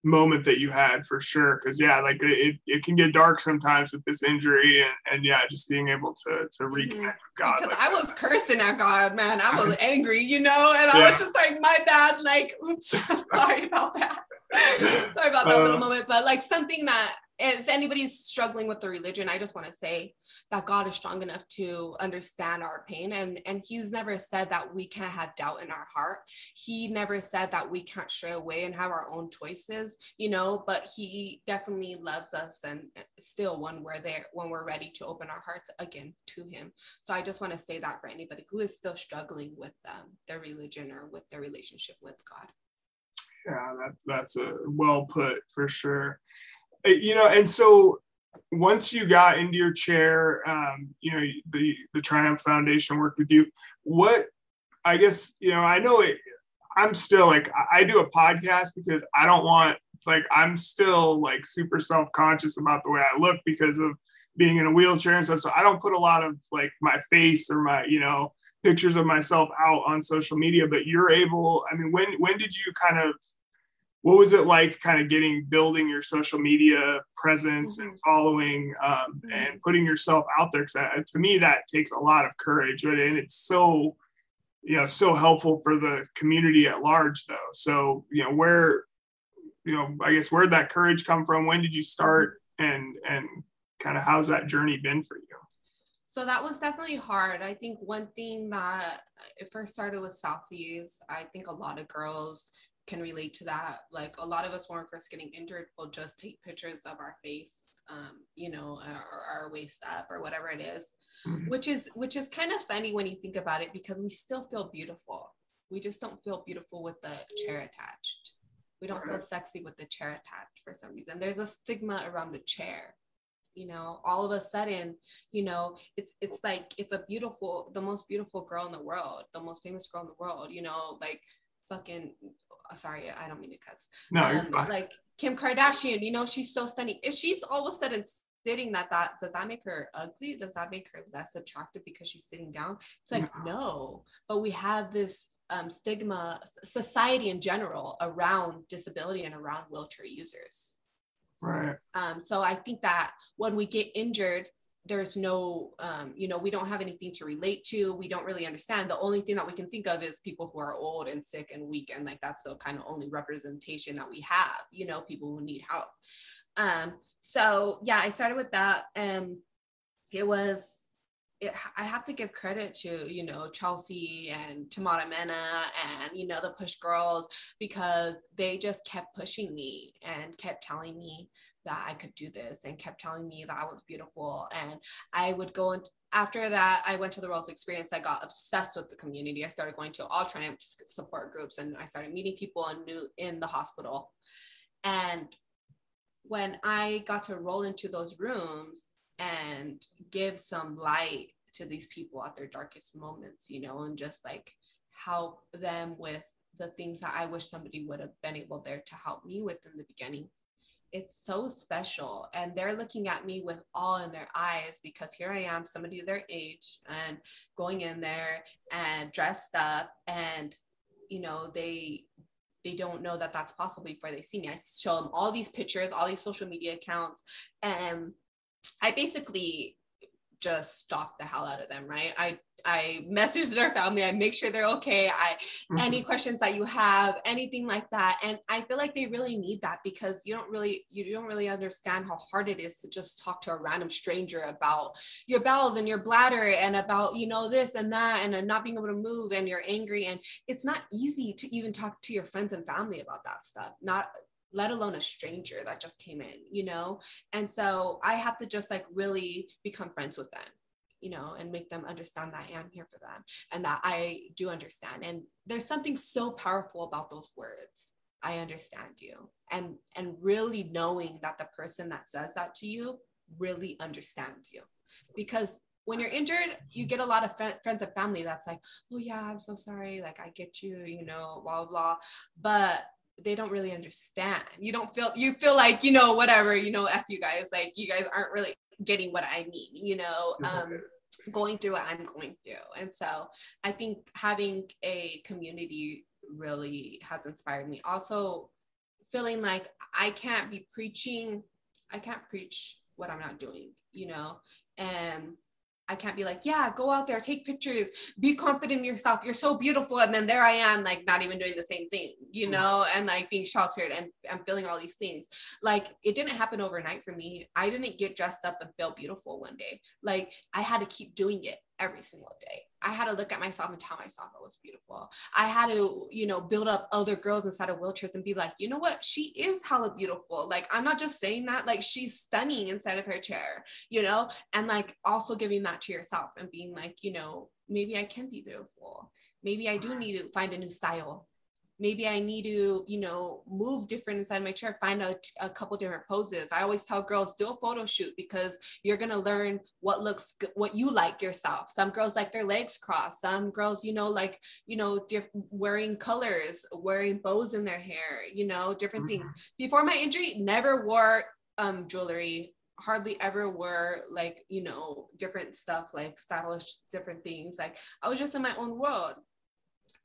moment that you had for sure. Because yeah, like it, it can get dark sometimes with this injury, and and yeah, just being able to to reconnect mm-hmm. with God. Because like I was cursing at God, man. I was angry, you know, and I was just like, my bad. Like, oops, sorry about that. sorry about that uh, little moment, but like something that if anybody's struggling with the religion, I just want to say that God is strong enough to understand our pain. And, and He's never said that we can't have doubt in our heart. He never said that we can't stray away and have our own choices, you know, but He definitely loves us and still when we're there, when we're ready to open our hearts again to Him. So I just want to say that for anybody who is still struggling with um, their religion or with their relationship with God. Yeah, that, that's a well put for sure. Uh, you know, and so once you got into your chair, um, you know, the the Triumph Foundation worked with you. What I guess you know, I know it. I'm still like I do a podcast because I don't want like I'm still like super self conscious about the way I look because of being in a wheelchair and stuff. So I don't put a lot of like my face or my you know pictures of myself out on social media. But you're able. I mean, when when did you kind of what was it like kind of getting building your social media presence mm-hmm. and following um, mm-hmm. and putting yourself out there because to me that takes a lot of courage right? and it's so you know so helpful for the community at large though so you know where you know i guess where did that courage come from when did you start and and kind of how's that journey been for you so that was definitely hard. I think one thing that it first started with selfies. I think a lot of girls can relate to that. Like a lot of us when we're first getting injured, we'll just take pictures of our face, um, you know, or our waist up or whatever it is, mm-hmm. which is which is kind of funny when you think about it because we still feel beautiful. We just don't feel beautiful with the chair attached. We don't feel sexy with the chair attached for some reason. There's a stigma around the chair. You know, all of a sudden, you know, it's it's like if a beautiful, the most beautiful girl in the world, the most famous girl in the world, you know, like fucking uh, sorry, I don't mean to cuss. No, um, like Kim Kardashian, you know, she's so stunning. If she's all of a sudden sitting that that does that make her ugly? Does that make her less attractive because she's sitting down? It's like no, no. but we have this um, stigma, society in general around disability and around wheelchair users. Right. Um, so I think that when we get injured, there's no um, you know we don't have anything to relate to. We don't really understand. The only thing that we can think of is people who are old and sick and weak and like that's the kind of only representation that we have you know people who need help. Um so yeah i started with that and it was it, I have to give credit to you know Chelsea and Tamara Mena and you know the Push Girls because they just kept pushing me and kept telling me that I could do this and kept telling me that I was beautiful. And I would go and after that, I went to the World's Experience. I got obsessed with the community. I started going to all Triumph support groups and I started meeting people in, new, in the hospital. And when I got to roll into those rooms and give some light to these people at their darkest moments, you know, and just like help them with the things that I wish somebody would have been able there to help me with in the beginning it's so special. And they're looking at me with awe in their eyes because here i am somebody their age and going in there and dressed up and you know they they don't know that that's possible before they see me. I show them all these pictures all these social media accounts and i basically just stalk the hell out of them right i I message their family. I make sure they're okay. I mm-hmm. any questions that you have, anything like that. And I feel like they really need that because you don't really you don't really understand how hard it is to just talk to a random stranger about your bowels and your bladder and about you know this and that and not being able to move and you're angry and it's not easy to even talk to your friends and family about that stuff. Not let alone a stranger that just came in, you know? And so I have to just like really become friends with them you know, and make them understand that I am here for them and that I do understand. And there's something so powerful about those words. I understand you. And and really knowing that the person that says that to you really understands you. Because when you're injured, you get a lot of fr- friends and family that's like, oh yeah, I'm so sorry. Like I get you, you know, blah, blah, blah. But they don't really understand. You don't feel, you feel like, you know, whatever, you know, F you guys, like you guys aren't really getting what I mean, you know? Um, going through what I'm going through. And so I think having a community really has inspired me. Also, feeling like I can't be preaching, I can't preach what I'm not doing, you know, and I can't be like, yeah, go out there, take pictures, be confident in yourself. You're so beautiful. And then there I am, like not even doing the same thing, you mm. know, and like being sheltered and I'm feeling all these things. Like it didn't happen overnight for me. I didn't get dressed up and feel beautiful one day. Like I had to keep doing it every single day. I had to look at myself and tell myself I was beautiful. I had to, you know, build up other girls inside of wheelchairs and be like, you know what? She is hella beautiful. Like, I'm not just saying that, like, she's stunning inside of her chair, you know? And like also giving that to yourself and being like, you know, maybe I can be beautiful. Maybe I do need to find a new style maybe I need to, you know, move different inside my chair, find a, a couple different poses. I always tell girls, do a photo shoot because you're going to learn what looks, what you like yourself. Some girls like their legs crossed. Some girls, you know, like, you know, diff- wearing colors, wearing bows in their hair, you know, different mm-hmm. things. Before my injury, never wore um, jewelry hardly ever wore like you know different stuff like stylish different things like i was just in my own world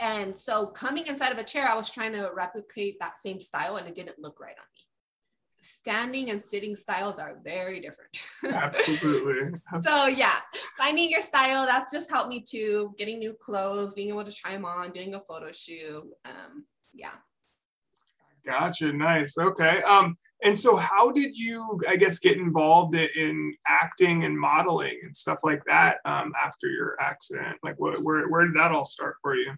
and so coming inside of a chair, I was trying to replicate that same style and it didn't look right on me. Standing and sitting styles are very different. Absolutely. so yeah, finding your style, that's just helped me to getting new clothes, being able to try them on, doing a photo shoot. Um, yeah. Gotcha. Nice. Okay. Um, and so how did you, I guess, get involved in acting and modeling and stuff like that um, after your accident? Like, what, where, where did that all start for you?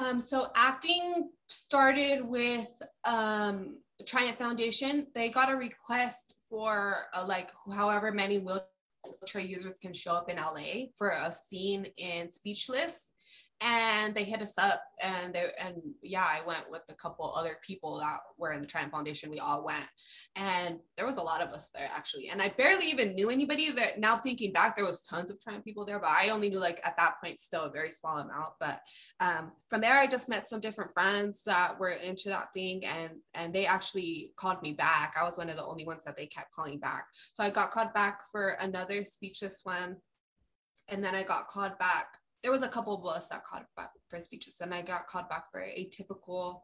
Um, so acting started with um, Triumph Foundation. They got a request for uh, like however many wheelchair users can show up in LA for a scene in Speechless and they hit us up and they and yeah i went with a couple other people that were in the triumph foundation. We all went and there was a lot of us there actually. And i barely even knew anybody that now thinking back there was tons of triumph people there but i only knew like at that point still a very small amount. But um, from there i just met some different friends that were into that thing and and they actually called me back. I was one of the only ones that they kept calling back. So i got called back for another speechless one and then i got called back there was a couple of us that caught back for speeches and I got called back for atypical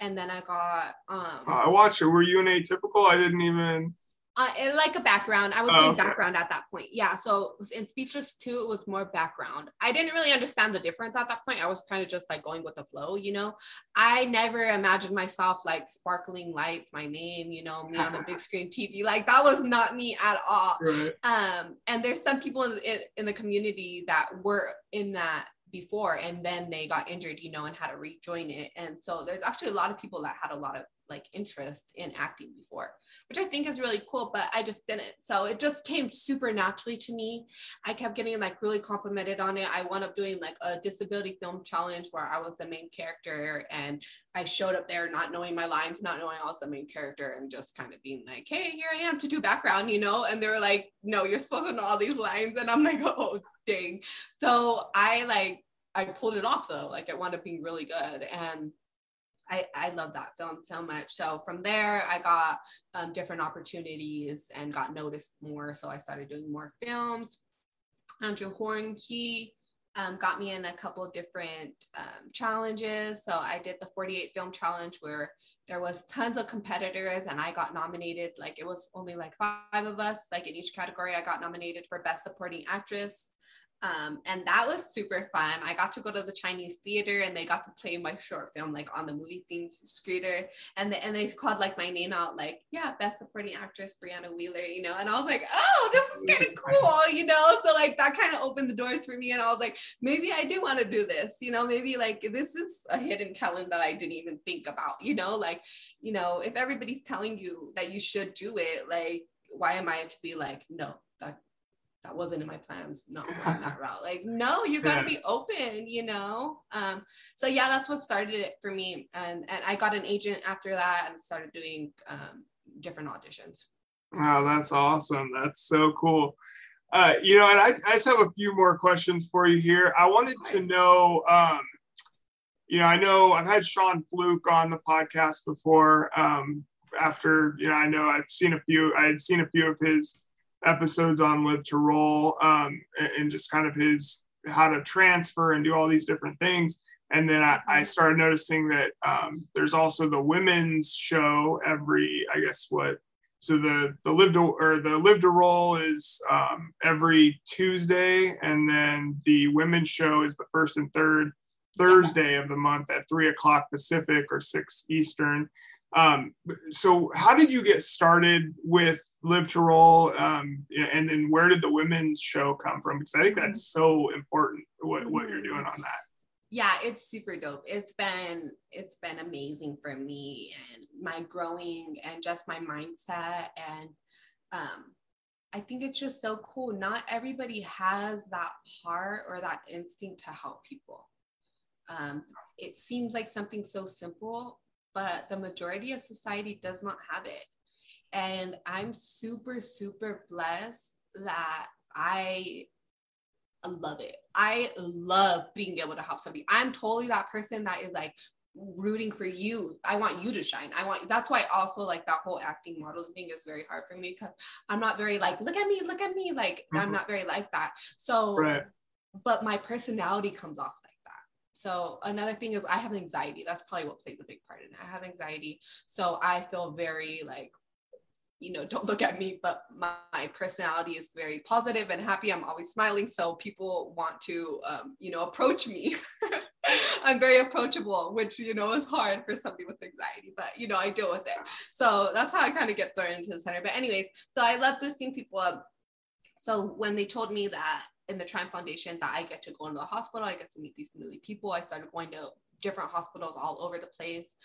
and then I got um I watched it. Were you an atypical? I didn't even uh, like a background. I was oh, doing okay. background at that point. Yeah. So in Speechless 2, it was more background. I didn't really understand the difference at that point. I was kind of just like going with the flow, you know. I never imagined myself like sparkling lights, my name, you know, me on the big screen TV. Like that was not me at all. Right. Um, and there's some people in, in the community that were in that before and then they got injured you know and had to rejoin it and so there's actually a lot of people that had a lot of like interest in acting before which i think is really cool but i just didn't. So it just came super naturally to me. I kept getting like really complimented on it. I wound up doing like a disability film challenge where i was the main character and i showed up there not knowing my lines not knowing i was the main character and just kind of being like hey here i am to do background you know? And they were like no you're supposed to know all these lines. And i'm like oh dang. So i like i pulled it off though. Like it wound up being really good. And I, I love that film so much. So from there, I got um, different opportunities and got noticed more. So I started doing more films. Andrew Hornkey um, got me in a couple of different um, challenges. So I did the 48 film challenge where there was tons of competitors and I got nominated. Like it was only like five of us. Like in each category, I got nominated for best supporting actress, um, and that was super fun. I got to go to the Chinese theater and they got to play my short film like on the movie themes screener. And, the, and they called like my name out like, yeah, best supporting actress, Brianna Wheeler, you know, and I was like, oh, this is kind of cool, you know? So like that kind of opened the doors for me. And I was like, maybe I do want to do this, you know, maybe like this is a hidden talent that I didn't even think about, you know, like, you know, if everybody's telling you that you should do it, like, why am I to be like, no, that that wasn't in my plans not going that route. Like no you got to be open you know? Um so yeah that's what started it for me. And and i got an agent after that and started doing um different auditions. Wow that's awesome. That's so cool. Uh you know and i, I just have a few more questions for you here. I wanted to know um you know i know i've had sean fluke on the podcast before um after you know i know i've seen a few i had seen a few of his episodes on Live to Roll um, and, just kind of his how to transfer and do all these different things. And then I, I started noticing that um, there's also the women's show every, I guess what, so the the live to or the live to roll is um, every Tuesday, and then the women's show is the first and third Thursday of the month at three o'clock Pacific or six Eastern. Um, so how did you get started with live to roll um, and then where did the women's show come from? Because i think that's so important what, what you're doing on that. Yeah it's super dope. It's been it's been amazing for me and my growing and just my mindset and um i think it's just so cool. Not everybody has that heart or that instinct to help people. Um it seems like something so simple but the majority of society does not have it and I'm super, super blessed that I love it. I love being able to help somebody. I'm totally that person that is like rooting for you. I want you to shine. I want that's why also like that whole acting modeling thing is very hard for me because I'm not very like, look at me, look at me. Like mm-hmm. I'm not very like that. So right. but my personality comes off like that. So another thing is I have anxiety. That's probably what plays a big part in it. I have anxiety. So I feel very like you know, don't look at me, but my, my, personality is very positive and happy. I'm always smiling. So people want to, um, you know, approach me. I'm very approachable, which, you know, is hard for somebody with anxiety, but, you know, I deal with it. So that's how I kind of get thrown into the center. But, anyways, so I love boosting people up. So when they told me that in the Triumph Foundation that I get to go into the hospital, I get to meet these new people, I started going to different hospitals all over the place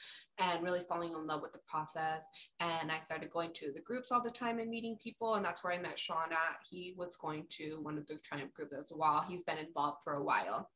and really falling in love with the process. And I started going to the groups all the time and meeting people. And that's where I met Sean at. He was going to one of the Triumph groups as well. He's been involved for a while.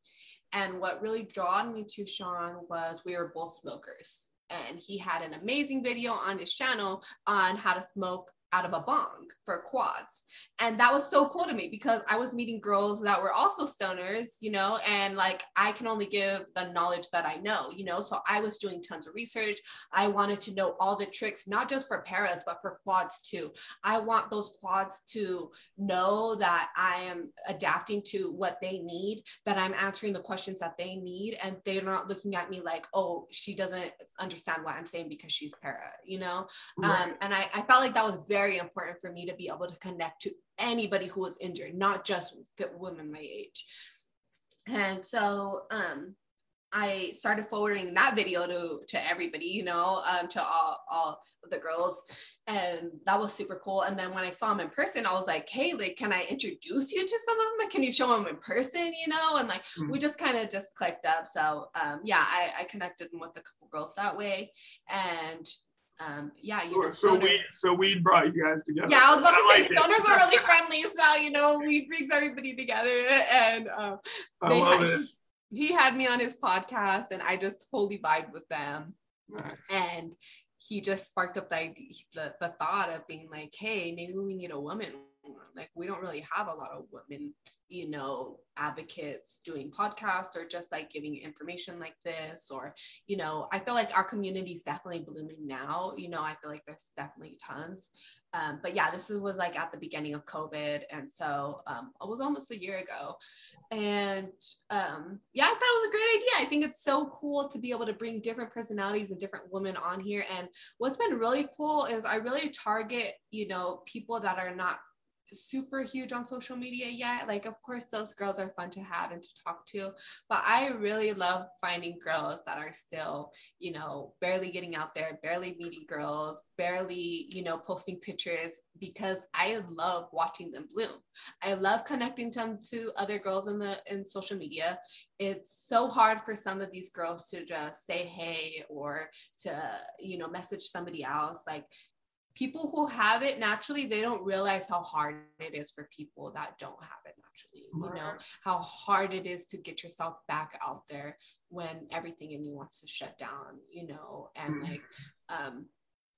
And what really drawn me to Sean was we were both smokers. And he had an amazing video on his channel on how to smoke out of a bong for quads. And that was so cool to me because I was meeting girls that were also stoners, you know, and like I can only give the knowledge that I know, you know. So I was doing tons of research. I wanted to know all the tricks, not just for paras, but for quads too. I want those quads to know that I am adapting to what they need, that I'm answering the questions that they need, and they're not looking at me like, oh, she doesn't understand what I'm saying because she's para, you know. Right. Um, and I, I felt like that was very very important for me to be able to connect to anybody who was injured, not just women my age. And so um, I started forwarding that video to to everybody, you know, um, to all all of the girls, and that was super cool. And then when I saw him in person, I was like, "Hey, like, can I introduce you to some of them? Can you show them in person?" You know, and like mm-hmm. we just kind of just clicked up. So um, yeah, I, I connected with a couple girls that way, and um, yeah, you know, so we so weed brought you guys together. Yeah, I was about to say like stoners are really friendly, so you know, weed brings everybody together, and um, they had, he, he had me on his podcast, and I just totally vibed with them, nice. and he just sparked up the idea, the, the thought of being like, hey, maybe we need a woman. Like we don't really have a lot of women you know advocates doing podcasts or just like giving information like this or you know i feel like our community is definitely blooming now. You know i feel like there's definitely tons. Um, but yeah this was like at the beginning of covid and so um, it was almost a year ago. And um, yeah i thought it was a great idea. I think it's so cool to be able to bring different personalities and different women on here. And what's been really cool is i really target you know people that are not super huge on social media yet. Like, of course, those girls are fun to have and to talk to, but I really love finding girls that are still, you know, barely getting out there, barely meeting girls, barely, you know, posting pictures because I love watching them bloom. I love connecting them to other girls in the in social media. It's so hard for some of these girls to just say hey or to, you know, message somebody else. Like people who have it naturally they don't realize how hard it is for people that don't have it naturally. You know how hard it is to get yourself back out there when everything in you wants to shut down you know and mm-hmm. like um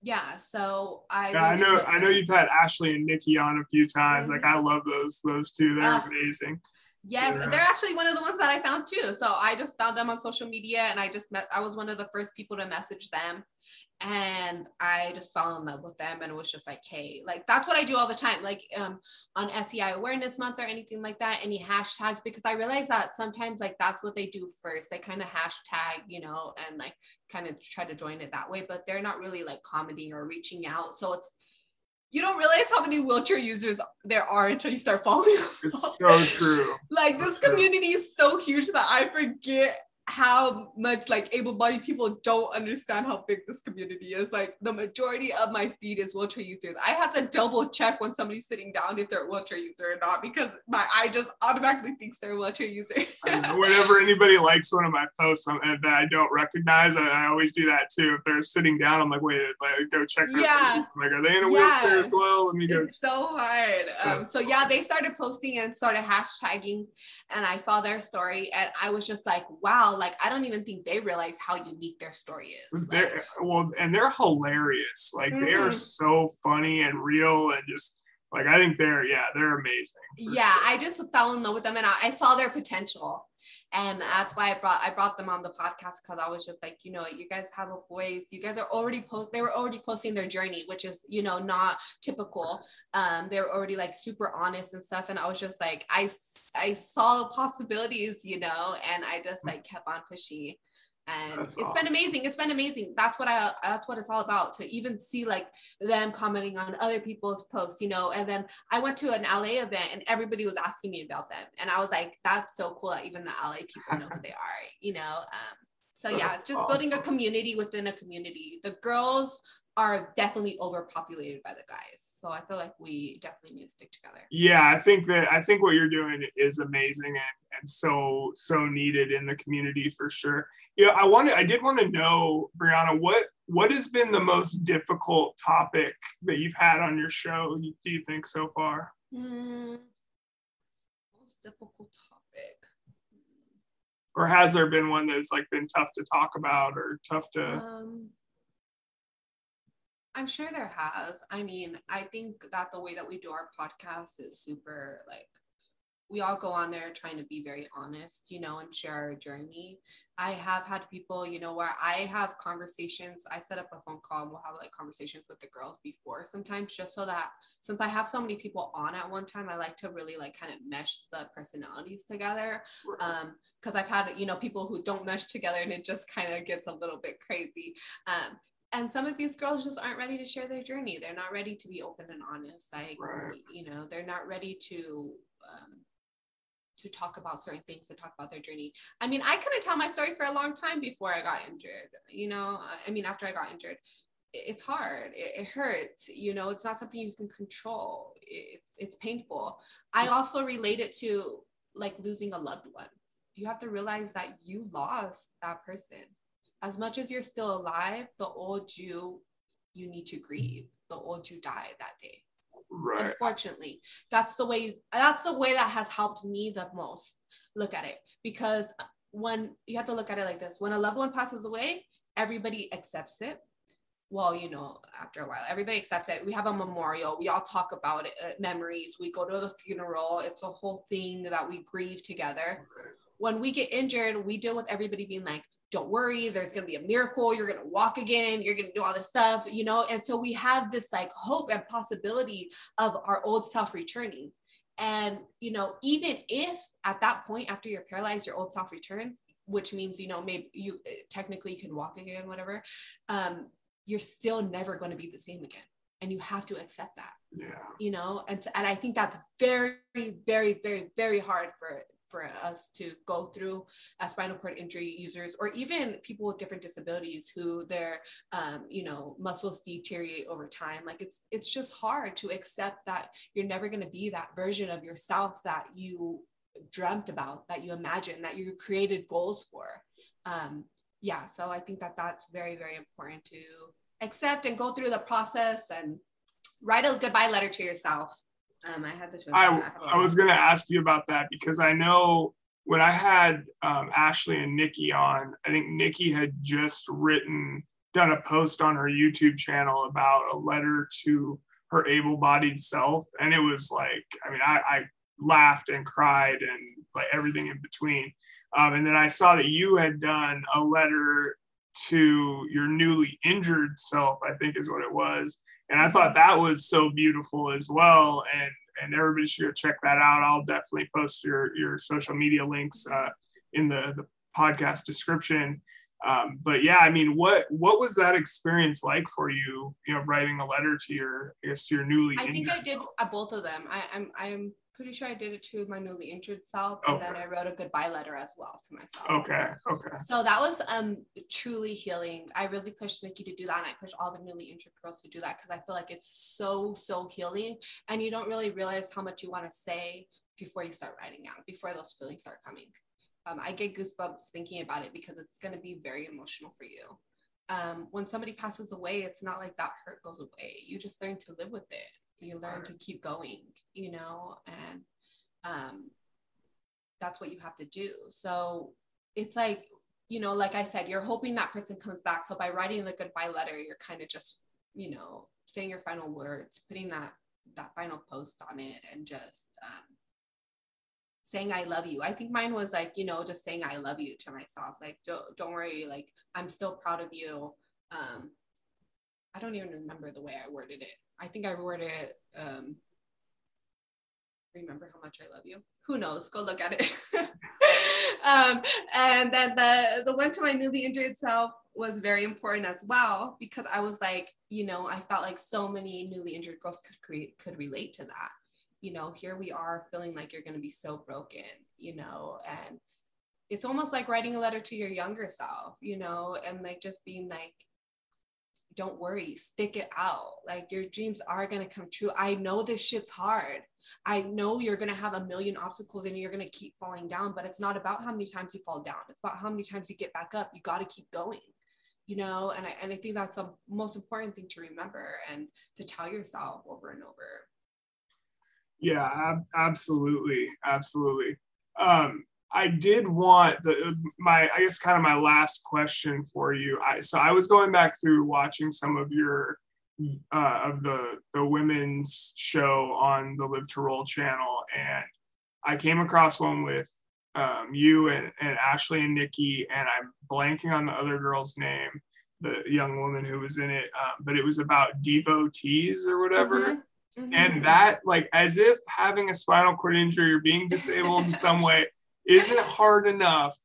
yeah so i yeah, really i know i know you've had ashley and nikki on a few times. Mm-hmm. like i love those those two. They're uh, amazing Yes, Yeah. they're actually one of the ones that I found too. So I just found them on social media and I just met, I was one of the first people to message them. And I just fell in love with them and it was just like, hey, like that's what I do all the time. Like um on SCI Awareness Month or anything like that, any hashtags, because I realize that sometimes like that's what they do first. They kind of hashtag, you know, and like kind of try to join it that way, but they're not really like commenting or reaching out. So it's you don't realize how many wheelchair users there are until you start following them. It's so true. like this community is so huge that I forget how much like able-bodied people don't understand how big this community is. Like the majority of my feed is wheelchair users. I have to double check when somebody's sitting down if they're a wheelchair user or not because my eye just automatically thinks they're a wheelchair user. Whenever anybody likes one of my posts um, and that I don't recognize, I, I always do that too. If they're sitting down, I'm like, wait, like, go check their Yeah. Like, are they in a Yeah. wheelchair as well? Let me go. it's so hard. Um, so yeah, they started posting and started hashtagging, and I saw their story, and I was just like, wow, like I don't even think they realize how unique their story is. Like, They're, well, and they're hilarious. Like they are Mhm. so funny and real, and just like I think they're yeah, they're amazing. yeah, sure. I just fell in love with them, and I, I saw their potential, and that's why I brought I brought them on the podcast because I was just like, you know, you guys have a voice. You guys are already post. They were already posting their journey, which is you know not typical. Um, they were already like super honest and stuff, and I was just like, I I saw possibilities, you know, and I just like kept on pushing. And That's it's awesome. been amazing. It's been amazing. That's what I. That's what it's all about. To even see like them commenting on other people's posts, you know. And then I went to an LA event, and everybody was asking me about them, and I was like, "That's so cool that even the LA people know who they are," you know. Um, so yeah, That's just building a community within a community. The girls are definitely overpopulated by the guys, so I feel like we definitely need to stick together. Yeah, I think that I think what you're doing is amazing and, and so so needed in the community for sure. Yeah, I wanted I did want to know, Brianna, what what has been the most difficult topic that you've had on your show, do you think so far? Hmm. Most difficult topic. Or has there been one that's like been tough to talk about or tough to Um, I'm sure there has. I mean, I think that the way that we do our podcast is super like we all go on there trying to be very honest, you know, and share our journey. I have had people, you know, where I have conversations. I set up a phone call and we'll have like conversations with the girls before sometimes just so that since I have so many people on at one time, I like to really like kind of mesh the personalities together um because i've had you know people who don't mesh together and it just kind of gets a little bit crazy um and some of these girls just aren't ready to share their journey they're not ready to be open and honest like Right. you know they're not ready to um to talk about certain things to talk about their journey. I mean i couldn't tell my story for a long time before i got injured you know? I mean after i got injured. It's hard. It, it hurts you know? It's not something you can control. It's it's painful. I also relate it to like losing a loved one. You have to realize that you lost that person. As much as you're still alive the old you you need to grieve. The old you died that day right. unfortunately. That's the way that's the way that has helped me the most look at it. Because when you have to look at it like this when a loved one passes away everybody accepts it. Well you know after a while everybody accepts it. We have a memorial. We all talk about it uh, memories. We go to the funeral. It's a whole thing that we grieve together. When we get injured, we deal with everybody being like, don't worry, there's going to be a miracle. You're going to walk again. You're going to do all this stuff, you know? And so we have this like hope and possibility of our old self returning. And, you know, even if at that point, after you're paralyzed, your old self returns, which means, you know, maybe you uh, technically you can walk again, whatever, um, you're still never going to be the same again. And you have to accept that Yeah. you know and and i think that's very very very very hard for for us to go through as spinal cord injury users or even people with different disabilities who their um, you know muscles deteriorate over time like it's it's just hard to accept that you're never going to be that version of yourself that you dreamt about that you imagined that you created goals for um, yeah so i think that that's very very important to accept and go through the process and write a goodbye letter to yourself. Um, I had the. I, I was going to ask you about that because I know when I had um, Ashley and Nikki on, I think Nikki had just written, done a post on her YouTube channel about a letter to her able bodied self. And it was like, I mean, I, I laughed and cried and like everything in between. Um, and then I saw that you had done a letter to your newly injured self, I think is what it was. And I thought that was so beautiful as well. And and everybody should go check that out. I'll definitely post your your social media links uh, in the, the podcast description. Um, but yeah, I mean, what what was that experience like for you? You know, writing a letter to your I guess your newly. I think I did uh, both of them. I, I'm I'm pretty sure I did it to my newly injured self, and okay. then I wrote a goodbye letter as well to myself. Okay. Okay. So that was um truly healing. I really pushed Nikki to do that, and I pushed all the newly injured girls to do that because I feel like it's so so healing, and you don't really realize how much you want to say before you start writing out, before those feelings start coming. Um, I get goosebumps thinking about it because it's going to be very emotional for you. Um, when somebody passes away, it's not like that hurt goes away. You just learn to live with it you learn to keep going you know and um, that's what you have to do. So it's like you know like i said you're hoping that person comes back. So by writing the goodbye letter you're kind of just you know saying your final words putting that that final post on it and just um, saying i love you. I think mine was like you know just saying i love you to myself. Like don't, don't worry. Like i'm still proud of you. Um, i don't even remember the way i worded it I think I worded it. Um, remember how much I love you. Who knows? Go look at it. um, and then the the one to my newly injured self was very important as well because I was like, you know, I felt like so many newly injured girls could create could relate to that. You know, here we are feeling like you're going to be so broken, you know, and it's almost like writing a letter to your younger self, you know, and like just being like, don't worry, stick it out. Like your dreams are going to come true. I know this shit's hard. I know you're going to have a million obstacles and you're going to keep falling down, but it's not about how many times you fall down. It's about how many times you get back up. You got to keep going, you know? And I, and I think that's the most important thing to remember and to tell yourself over and over. Yeah, ab- absolutely. Absolutely. Um, I did want the my I guess kind of my last question for you. I so I was going back through watching some of your uh, of the the women's show on the Live to Roll channel, and I came across one with um, you and, and Ashley and Nikki, and I'm blanking on the other girl's name, the young woman who was in it, um, but it was about devotees or whatever. Mm-hmm. Mm-hmm. And that, like, as if having a spinal cord injury or being disabled in some way isn't hard enough.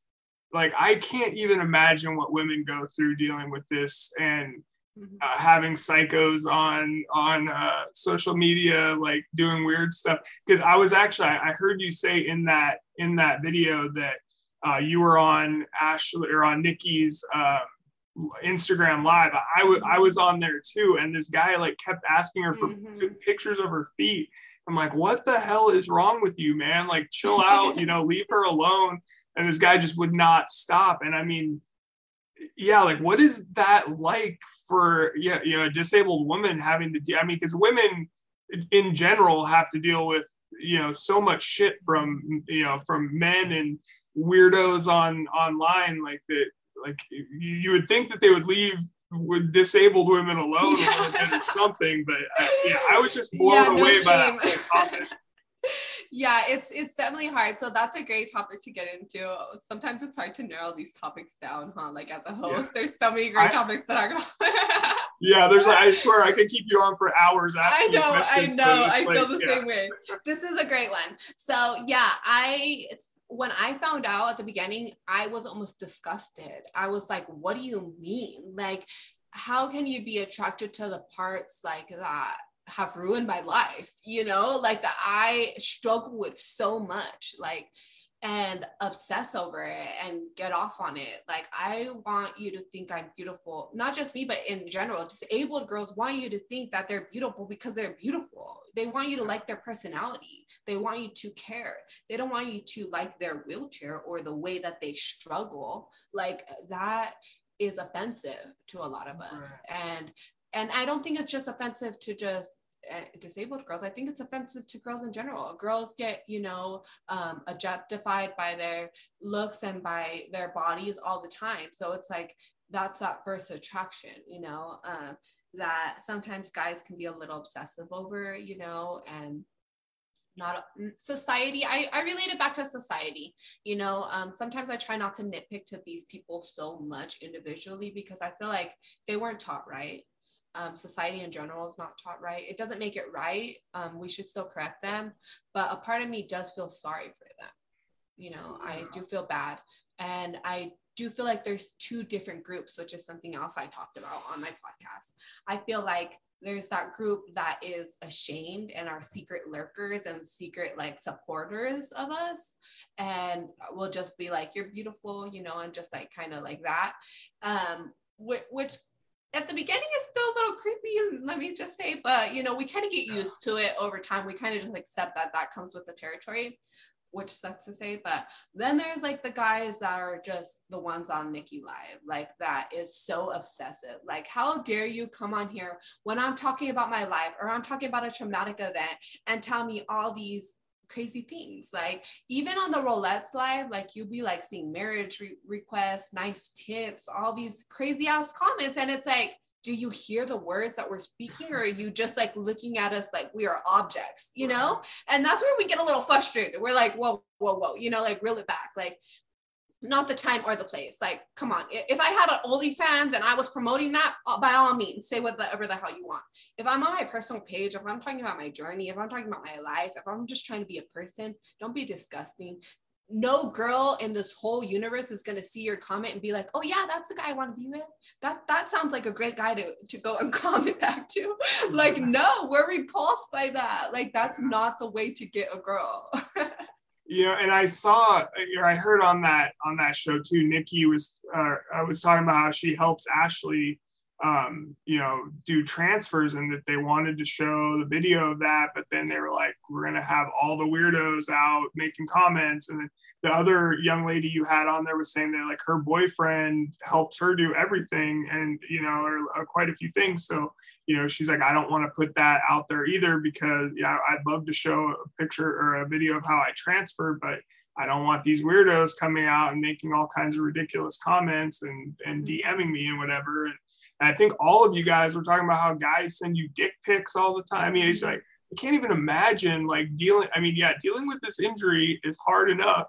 Like I can't even imagine what women go through dealing with this and mm-hmm. uh, having psychos on on uh, social media, like doing weird stuff. Because I was actually I heard you say in that in that video that uh, you were on Ashley or on Nikki's um, Instagram live. I, w- I was I was on there too, and this guy like kept asking her for mm-hmm. pictures of her feet, I'm like, what the hell is wrong with you, man? Like, chill out, you know, leave her alone. And this guy just would not stop. And I mean, yeah, like, what is that like for, yeah, you know, a disabled woman having to do? I mean, because women in general have to deal with, you know, so much shit from, you know, from men and weirdos on online, like that, like you would think that they would leave with disabled women alone yeah. a little bit or something. But I, yeah, I was just blown yeah, no away shame. by that topic. yeah, it's it's definitely hard. So that's a great topic to get into. Sometimes it's hard to narrow these topics down, huh? Like as a host, yeah. there's so many great I, topics to talk about. yeah, there's. I swear I could keep you on for hours. I know, I know. I feel the yeah. same way. This is a great one. So yeah, I when I found out at the beginning, I was almost disgusted. I was like, what do you mean? Like, how can you be attracted to the parts like that have ruined my life? You know, like that I struggle with so much. Like, and obsess over it and get off on it. Like, I want you to think I'm beautiful, not just me, but in general. Disabled girls want you to think that they're beautiful because they're beautiful. They want you to like their personality. They want you to care. They don't want you to like their wheelchair or the way that they struggle. Like, that is offensive to a lot of us. And and I don't think it's just offensive to just disabled girls i think it's offensive to girls in general. Girls get you know um, objectified by their looks and by their bodies all the time. So it's like that's that first attraction you know um, that sometimes guys can be a little obsessive over you know and not society I, I relate it back to society you know um, sometimes i try not to nitpick to these people so much individually because i feel like they weren't taught right um, society in general is not taught right it doesn't make it right um, we should still correct them but a part of me does feel sorry for them. You know i do feel bad and i do feel like there's two different groups which is something else i talked about on my podcast. I feel like there's that group that is ashamed and are secret lurkers and secret like supporters of us and will just be like you're beautiful you know and just like kind of like that. Um which, which at the beginning it's still a little creepy let me just say but you know we kind of get used to it over time we kind of just accept that that comes with the territory which sucks to say, but then there's like the guys that are just the ones on Nikki Live, like that is so obsessive. Like, how dare you come on here when I'm talking about my life or I'm talking about a traumatic event and tell me all these crazy things. Like even on the Rollettes live, like you'll be like seeing marriage re- requests, nice tits, all these crazy ass comments, and it's like do you hear the words that we're speaking or are you just like looking at us like we are objects you know? And that's where we get a little frustrated. We're like whoa whoa whoa you know like reel it back. Like not the time or the place like come on if i had an onlyfans and i was promoting that uh, by all means say whatever the hell you want if i'm on my personal page if i'm talking about my journey if i'm talking about my life if i'm just trying to be a person don't be disgusting no girl in this whole universe is to see your comment and be like, "Oh yeah, that's the guy I want to be with." That that sounds like a great guy to to go and comment back to. like, no, we're repulsed by that. Like, that's not the way to get a girl. you know, and I saw, or I heard on that on that show too. Nikki was, uh, I was talking about how she helps Ashley um, you know, do transfers and that they wanted to show the video of that, but then they were like, we're going to have all the weirdos out making comments. And then the other young lady you had on there was saying that like her boyfriend helps her do everything and, you know, or, or quite a few things. So, you know, she's like, I don't want to put that out there either because, you know, I'd love to show a picture or a video of how I transfer, but I don't want these weirdos coming out and making all kinds of ridiculous comments and, and DMing me and whatever. And, and I think all of you guys were talking about how guys send you dick pics all the time. I mean, it's mm-hmm. like, I can't even imagine like dealing. I mean, yeah, dealing with this injury is hard enough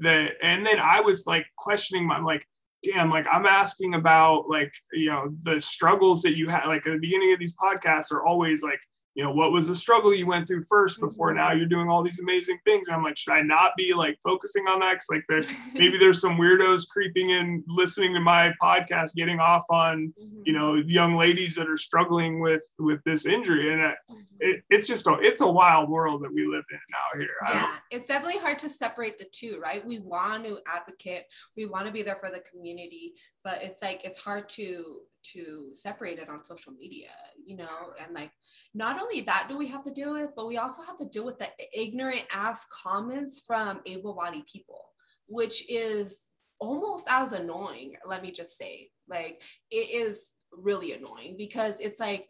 that, and then I was like questioning my, I'm like, damn, like I'm asking about like, you know, the struggles that you had, like at the beginning of these podcasts are always like, you know, what was the struggle you went through first before now you're doing all these amazing things? And I'm like, should I not be like focusing on that? Cause like there's maybe there's some weirdos creeping in, listening to my podcast, getting off on, mm-hmm. you know, young ladies that are struggling with with this injury. And mm-hmm. it, it's just a it's a wild world that we live in now here. Yeah, it's definitely hard to separate the two, right? We want to advocate, we want to be there for the community, but it's like it's hard to to separate it on social media, you know, and like not only that do we have to deal with, but we also have to deal with the ignorant ass comments from able bodied people, which is almost as annoying. Let me just say, like, it is really annoying because it's like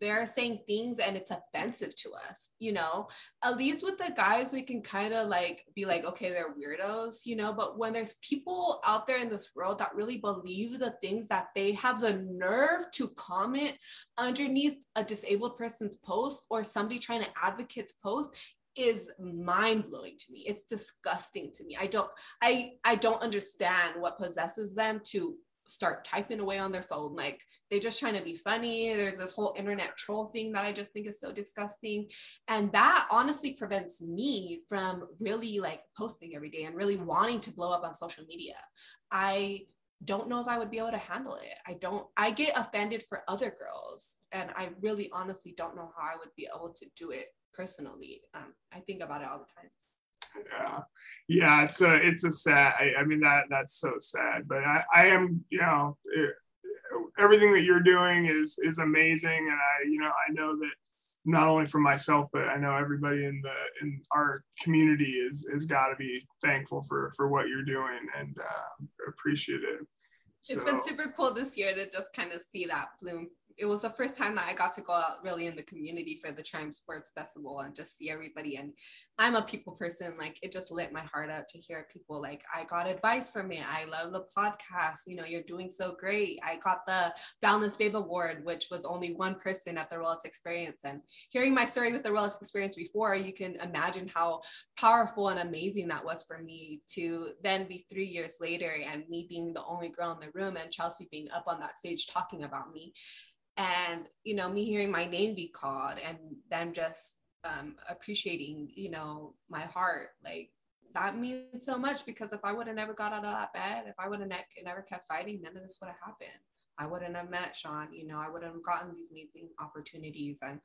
they're saying things and it's offensive to us, you know. At least with the guys, we can kind of like be like, okay, they're weirdos, you know. But when there's people out there in this world that really believe the things that they have the nerve to comment underneath a disabled person's post or somebody trying to advocate's post, is mind blowing to me. It's disgusting to me. I don't I I don't understand what possesses them to start typing away on their phone like they're just trying to be funny. There's this whole internet troll thing that i just think is so disgusting. And that honestly prevents me from really like posting every day and really wanting to blow up on social media. I don't know if i would be able to handle it. I don't i get offended for other girls and i really honestly don't know how i would be able to do it personally. Um, i think about it all the time yeah. Yeah it's a it's a sad I, I, mean that that's so sad but i i am you know it, everything that you're doing is is amazing and i you know i know that not only for myself but i know everybody in the in our community is is got to be thankful for for what you're doing and uh, appreciate it. So, it's been super cool this year to just kind of see that bloom it was the first time that I got to go out really in the community for the Triumph Sports Festival and just see everybody. And I'm a people person. Like it just lit my heart up to hear people like, I got advice from it. I love the podcast. You know, you're doing so great. I got the Boundless Babe Award, which was only one person at the Rollettes Experience. And hearing my story with the Rollettes Experience before, you can imagine how powerful and amazing that was for me to then be three years later and me being the only girl in the room and Chelsea being up on that stage talking about me and you know me hearing my name be called and them just um, appreciating you know my heart like that means so much because if i would have never got out of that bed if i would have ne- never kept fighting none of this would have happened. I wouldn't have met sean you know i wouldn't have gotten these amazing opportunities and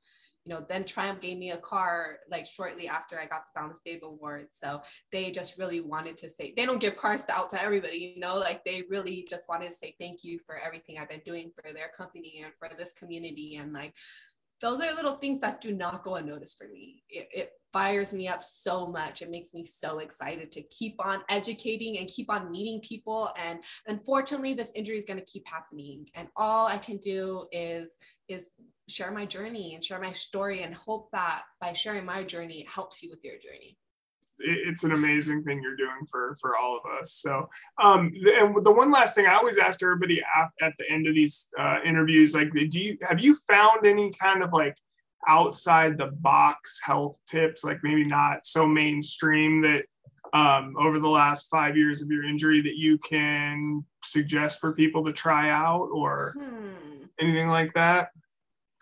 you know, then Triumph gave me a car like shortly after I got the Boundless Babe Award. So they just really wanted to say, they don't give cars out to everybody, you know, like they really just wanted to say thank you for everything I've been doing for their company and for this community. And like, those are little things that do not go unnoticed for me. It, it fires me up so much. It makes me so excited to keep on educating and keep on meeting people. And unfortunately, this injury is going to keep happening. And all I can do is is share my journey and share my story and hope that by sharing my journey it helps you with your journey. It's an amazing thing you're doing for for all of us. So um and the one last thing i always ask everybody at the end of these uh, interviews like do you have you found any kind of like outside the box health tips like maybe not so mainstream that um, over the last five years of your injury that you can suggest for people to try out or hmm. anything like that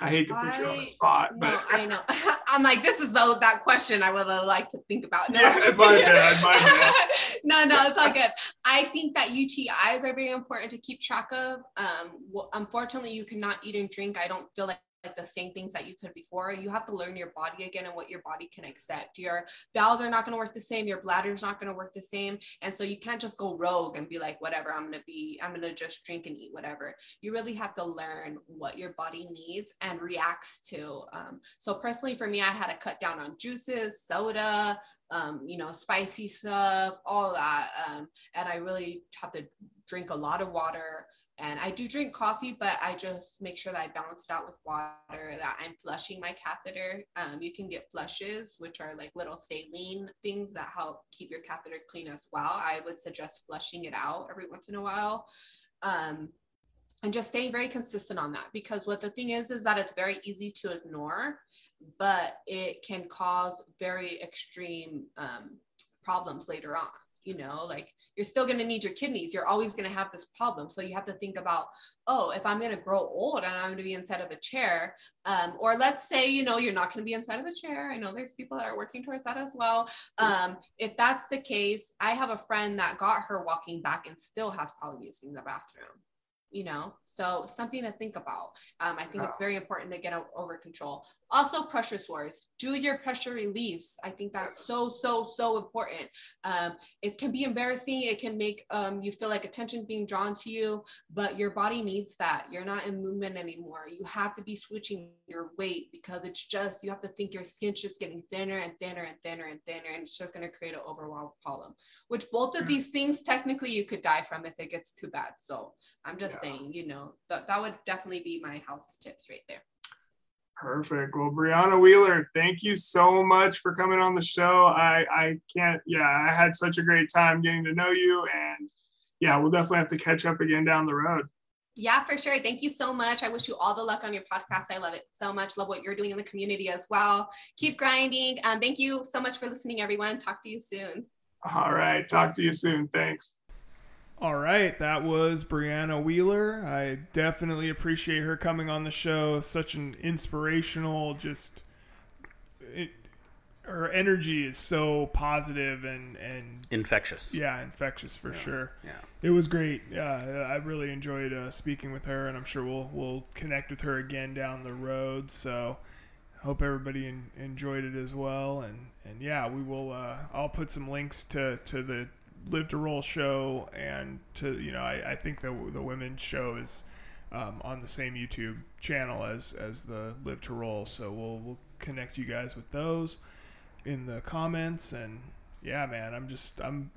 I hate to put I, you on the spot, but I know. I'm like, this is the, that question I would have liked to think about. No, yeah, it's my bad, my bad. no, no, it's all good. I think that UTIs are very important to keep track of. Um, well, unfortunately, you cannot eat and drink. I don't feel like like the same things that you could before. You have to learn your body again and what your body can accept. Your bowels are not going to work the same. Your bladder is not going to work the same. And so you can't just go rogue and be like, whatever, I'm going to be, I'm going to just drink and eat whatever. You really have to learn what your body needs and reacts to. Um, so personally, for me, I had to cut down on juices, soda, um, you know, spicy stuff, all that. Um, and I really have to drink a lot of water and I do drink coffee, but I just make sure that I balance it out with water, that I'm flushing my catheter. Um, you can get flushes, which are like little saline things that help keep your catheter clean as well. I would suggest flushing it out every once in a while. Um, and just staying very consistent on that because what the thing is is that it's very easy to ignore but it can cause very extreme um, problems later on you know like you're still going to need your kidneys. You're always going to have this problem. So you have to think about oh if i'm going to grow old and i'm going to be inside of a chair um, or let's say you know you're not going to be inside of a chair. I know there's people that are working towards that as well. Um, if that's the case i have a friend that got her walking back and still has problems using the bathroom you know? So something to think about. Um, i think it's very important to get over control. Also pressure sores. Do your pressure reliefs. I think that's so so so important. Um, it can be embarrassing. It can make um, you feel like attention's being drawn to you but your body needs that. You're not in movement anymore. You have to be switching your weight because it's just you have to think your skin's just getting thinner and thinner and thinner and thinner and it's just going to create an overall problem which both of mm. these things technically you could die from if it gets too bad. So i'm just yeah. Saying you know that, that would definitely be my health tips right there Perfect. Well, Brianna Wheeler, thank you so much for coming on the show. I I can't. Yeah, I had such a great time getting to know you, and yeah, we'll definitely have to catch up again down the road. Yeah, for sure. Thank you so much. I wish you all the luck on your podcast. I love it so much. Love what you're doing in the community as well. Keep grinding. Um, thank you so much for listening, everyone. Talk to you soon. All right. Talk to you soon. Thanks. All right, that was Brianna Wheeler. I definitely appreciate her coming on the show. Such an inspirational, just it, her energy is so positive and and infectious. Yeah, infectious for yeah. sure. Yeah, it was great. Yeah, I really enjoyed uh, speaking with her, and I'm sure we'll we'll connect with her again down the road. So hope everybody in, enjoyed it as well. And and yeah, we will. Uh, I'll put some links to to the Live to Roll show and to you know I, I think the the women's show is um, on the same YouTube channel as as the Live to Roll. So we'll we'll connect you guys with those in the comments and yeah, man, I'm just I'm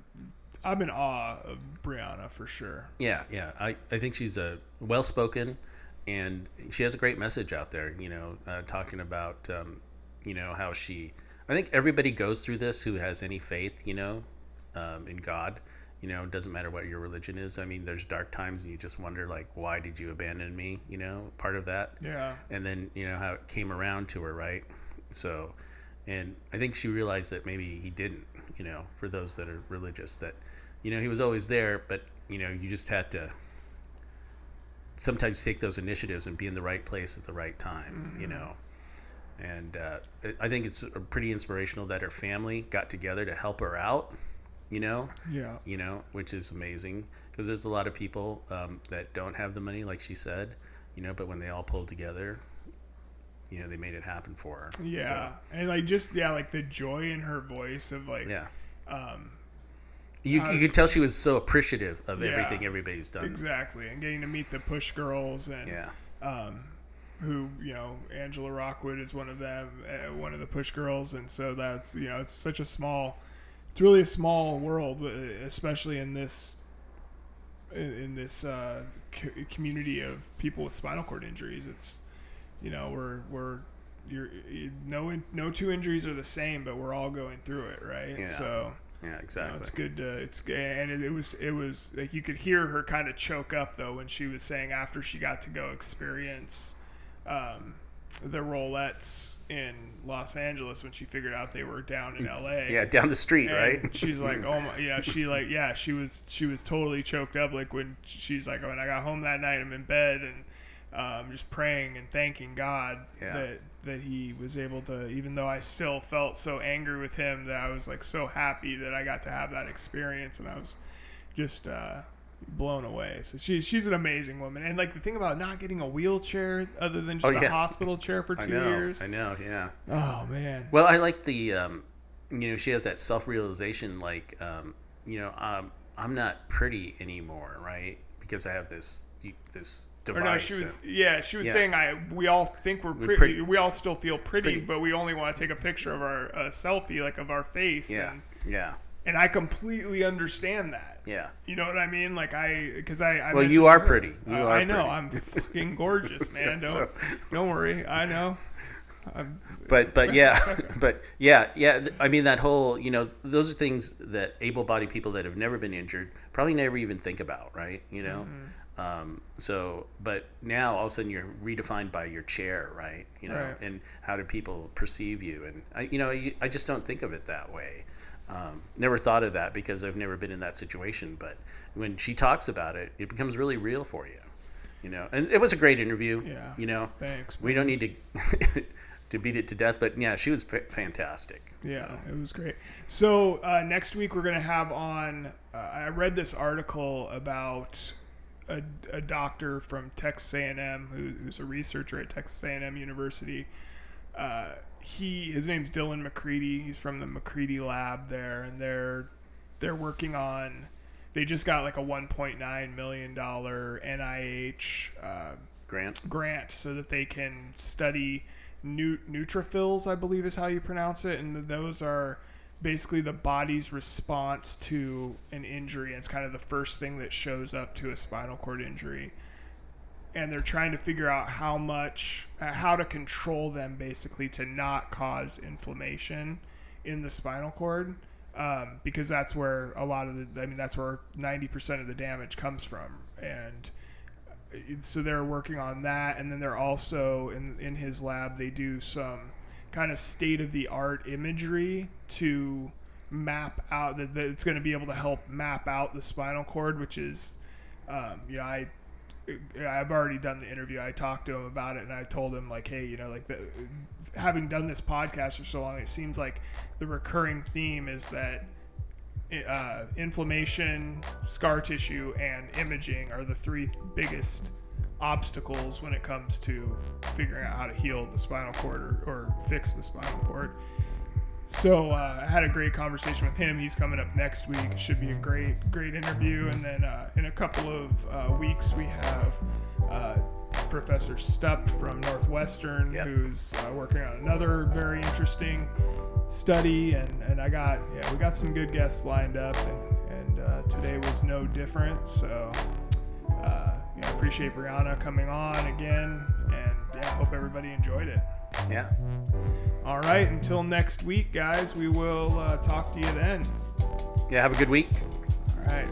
I'm in awe of Brianna for sure. Yeah, yeah. I, I think she's a well spoken and she has a great message out there. You know, uh, talking about um, you know how she. I think everybody goes through this who has any faith. You know, um, in God. You know, it doesn't matter what your religion is. I mean, there's dark times, and you just wonder like, why did you abandon me? You know, part of that. Yeah. And then you know how it came around to her, right? So, and I think she realized that maybe he didn't. You know, for those that are religious, that you know he was always there, but you know you just had to sometimes take those initiatives and be in the right place at the right time. You know, and uh, I think it's pretty inspirational that her family got together to help her out. You know, Yeah. you know, which is amazing because there's a lot of people um, that don't have the money, like she said, you know, but when they all pulled together, you know, they made it happen for her. Yeah. So, And like just yeah, like the joy in her voice of like yeah. um You, Uh, you could tell she was so appreciative of yeah. everything everybody's done. exactly and getting to meet the push girls and Yeah. um, who you know Angela Rockwood is one of them, uh, one of the push girls, and so that's you know it's such a small, it's really a small world, uh, especially in this in, in this uh, co- community of people with spinal cord injuries. It's you know we're we're you're you- no no two injuries are the same, but we're all going through it, right? Yeah. So. Yeah, You know, exactly. it's good to it's and it, it was it was like you could hear her kind of choke up though when she was saying after she got to go experience um, the Rollettes in Los Angeles when she figured out they were down in L.A. Yeah, down the street, And right? She's like, oh my, yeah. She like, yeah. She was, she was totally choked up. Like when she's like, when I got home that night, I'm in bed and um, just praying and thanking God Yeah. that that He was able to, even though I still felt so angry with Him, that I was like so happy that I got to have that experience, and I was just uh, blown away. So she, she's an amazing woman. And like the thing about not getting a wheelchair other than just Oh, a hospital chair for I two know. years. I know. Yeah. Oh man. Well, I like the, um, you know, she has that self realization, like, um, you know, um, I'm not pretty anymore, right? Because I have this this device. Or no, she was yeah, she was Yeah. saying I we all think we're pretty, pretty- we all still feel pretty, Pretty. but we only want to take a picture of our uh, selfie like of our face yeah, and yeah, and I completely understand that. yeah. You know what I mean? Like I because I, I Well, you are her- pretty. You Uh, are I know. pretty. I'm fucking gorgeous, man. Don't So- don't worry. I know. I'm, But but yeah, but yeah, yeah. I mean that whole you know those are things that able-bodied people that have never been injured probably never even think about, right? You know. Mm-hmm. Um, so, but now all of a sudden you're redefined by your chair, right? You know, Right. and how do people perceive you? And I, you know, you, I just don't think of it that way. Um, never thought of that because I've never been in that situation. But when she talks about it, it becomes really real for you. You know, and it was a great interview. Yeah. You know, Thanks, We don't need to to beat it to death, but yeah, she was fa- fantastic. Yeah, it was great. So uh, next week we're gonna have on. Uh, I read this article about a, a doctor from Texas A&M who, who's a researcher at Texas A&M University. Uh, he his name's Dylan McCreedy. He's from the McCreedy lab there, and they're they're working on. They just got like a 1.9 million dollar NIH uh, Grant. grant so that they can study nu- neutrophils, I believe is how you pronounce it, and those are basically the body's response to an injury. It's kind of the first thing that shows up to a spinal cord injury, and they're trying to figure out how much, uh, how to control them basically to not cause inflammation in the spinal cord. Um, because that's where a lot of the, I mean, that's where 90% of the damage comes from. And so they're working on that and then they're also in in his lab they do some kind of state of the art imagery to map out that, it's going to be able to help map out the spinal cord which is um, know, I I've already done the interview I talked to him about it and I told him like hey you know like the, having done this podcast for so long it seems like the recurring theme is that uh, inflammation, scar tissue, and imaging are the three biggest obstacles when it comes to figuring out how to heal the spinal cord or, or fix the spinal cord. So uh, I had a great conversation with him. He's coming up next week. Should be a great, great interview. And then uh, in a couple of uh, weeks, we have uh, Professor Stupp from Northwestern, Yep. who's uh, working on another very interesting study. And, and I got, yeah, we got some good guests lined up, and, and uh, today was no different. So, uh, you know, appreciate Brianna coming on again, and yeah, hope everybody enjoyed it. Yeah. All right, until next week, guys, we will uh, talk to you then. Yeah. Have a good week. All right.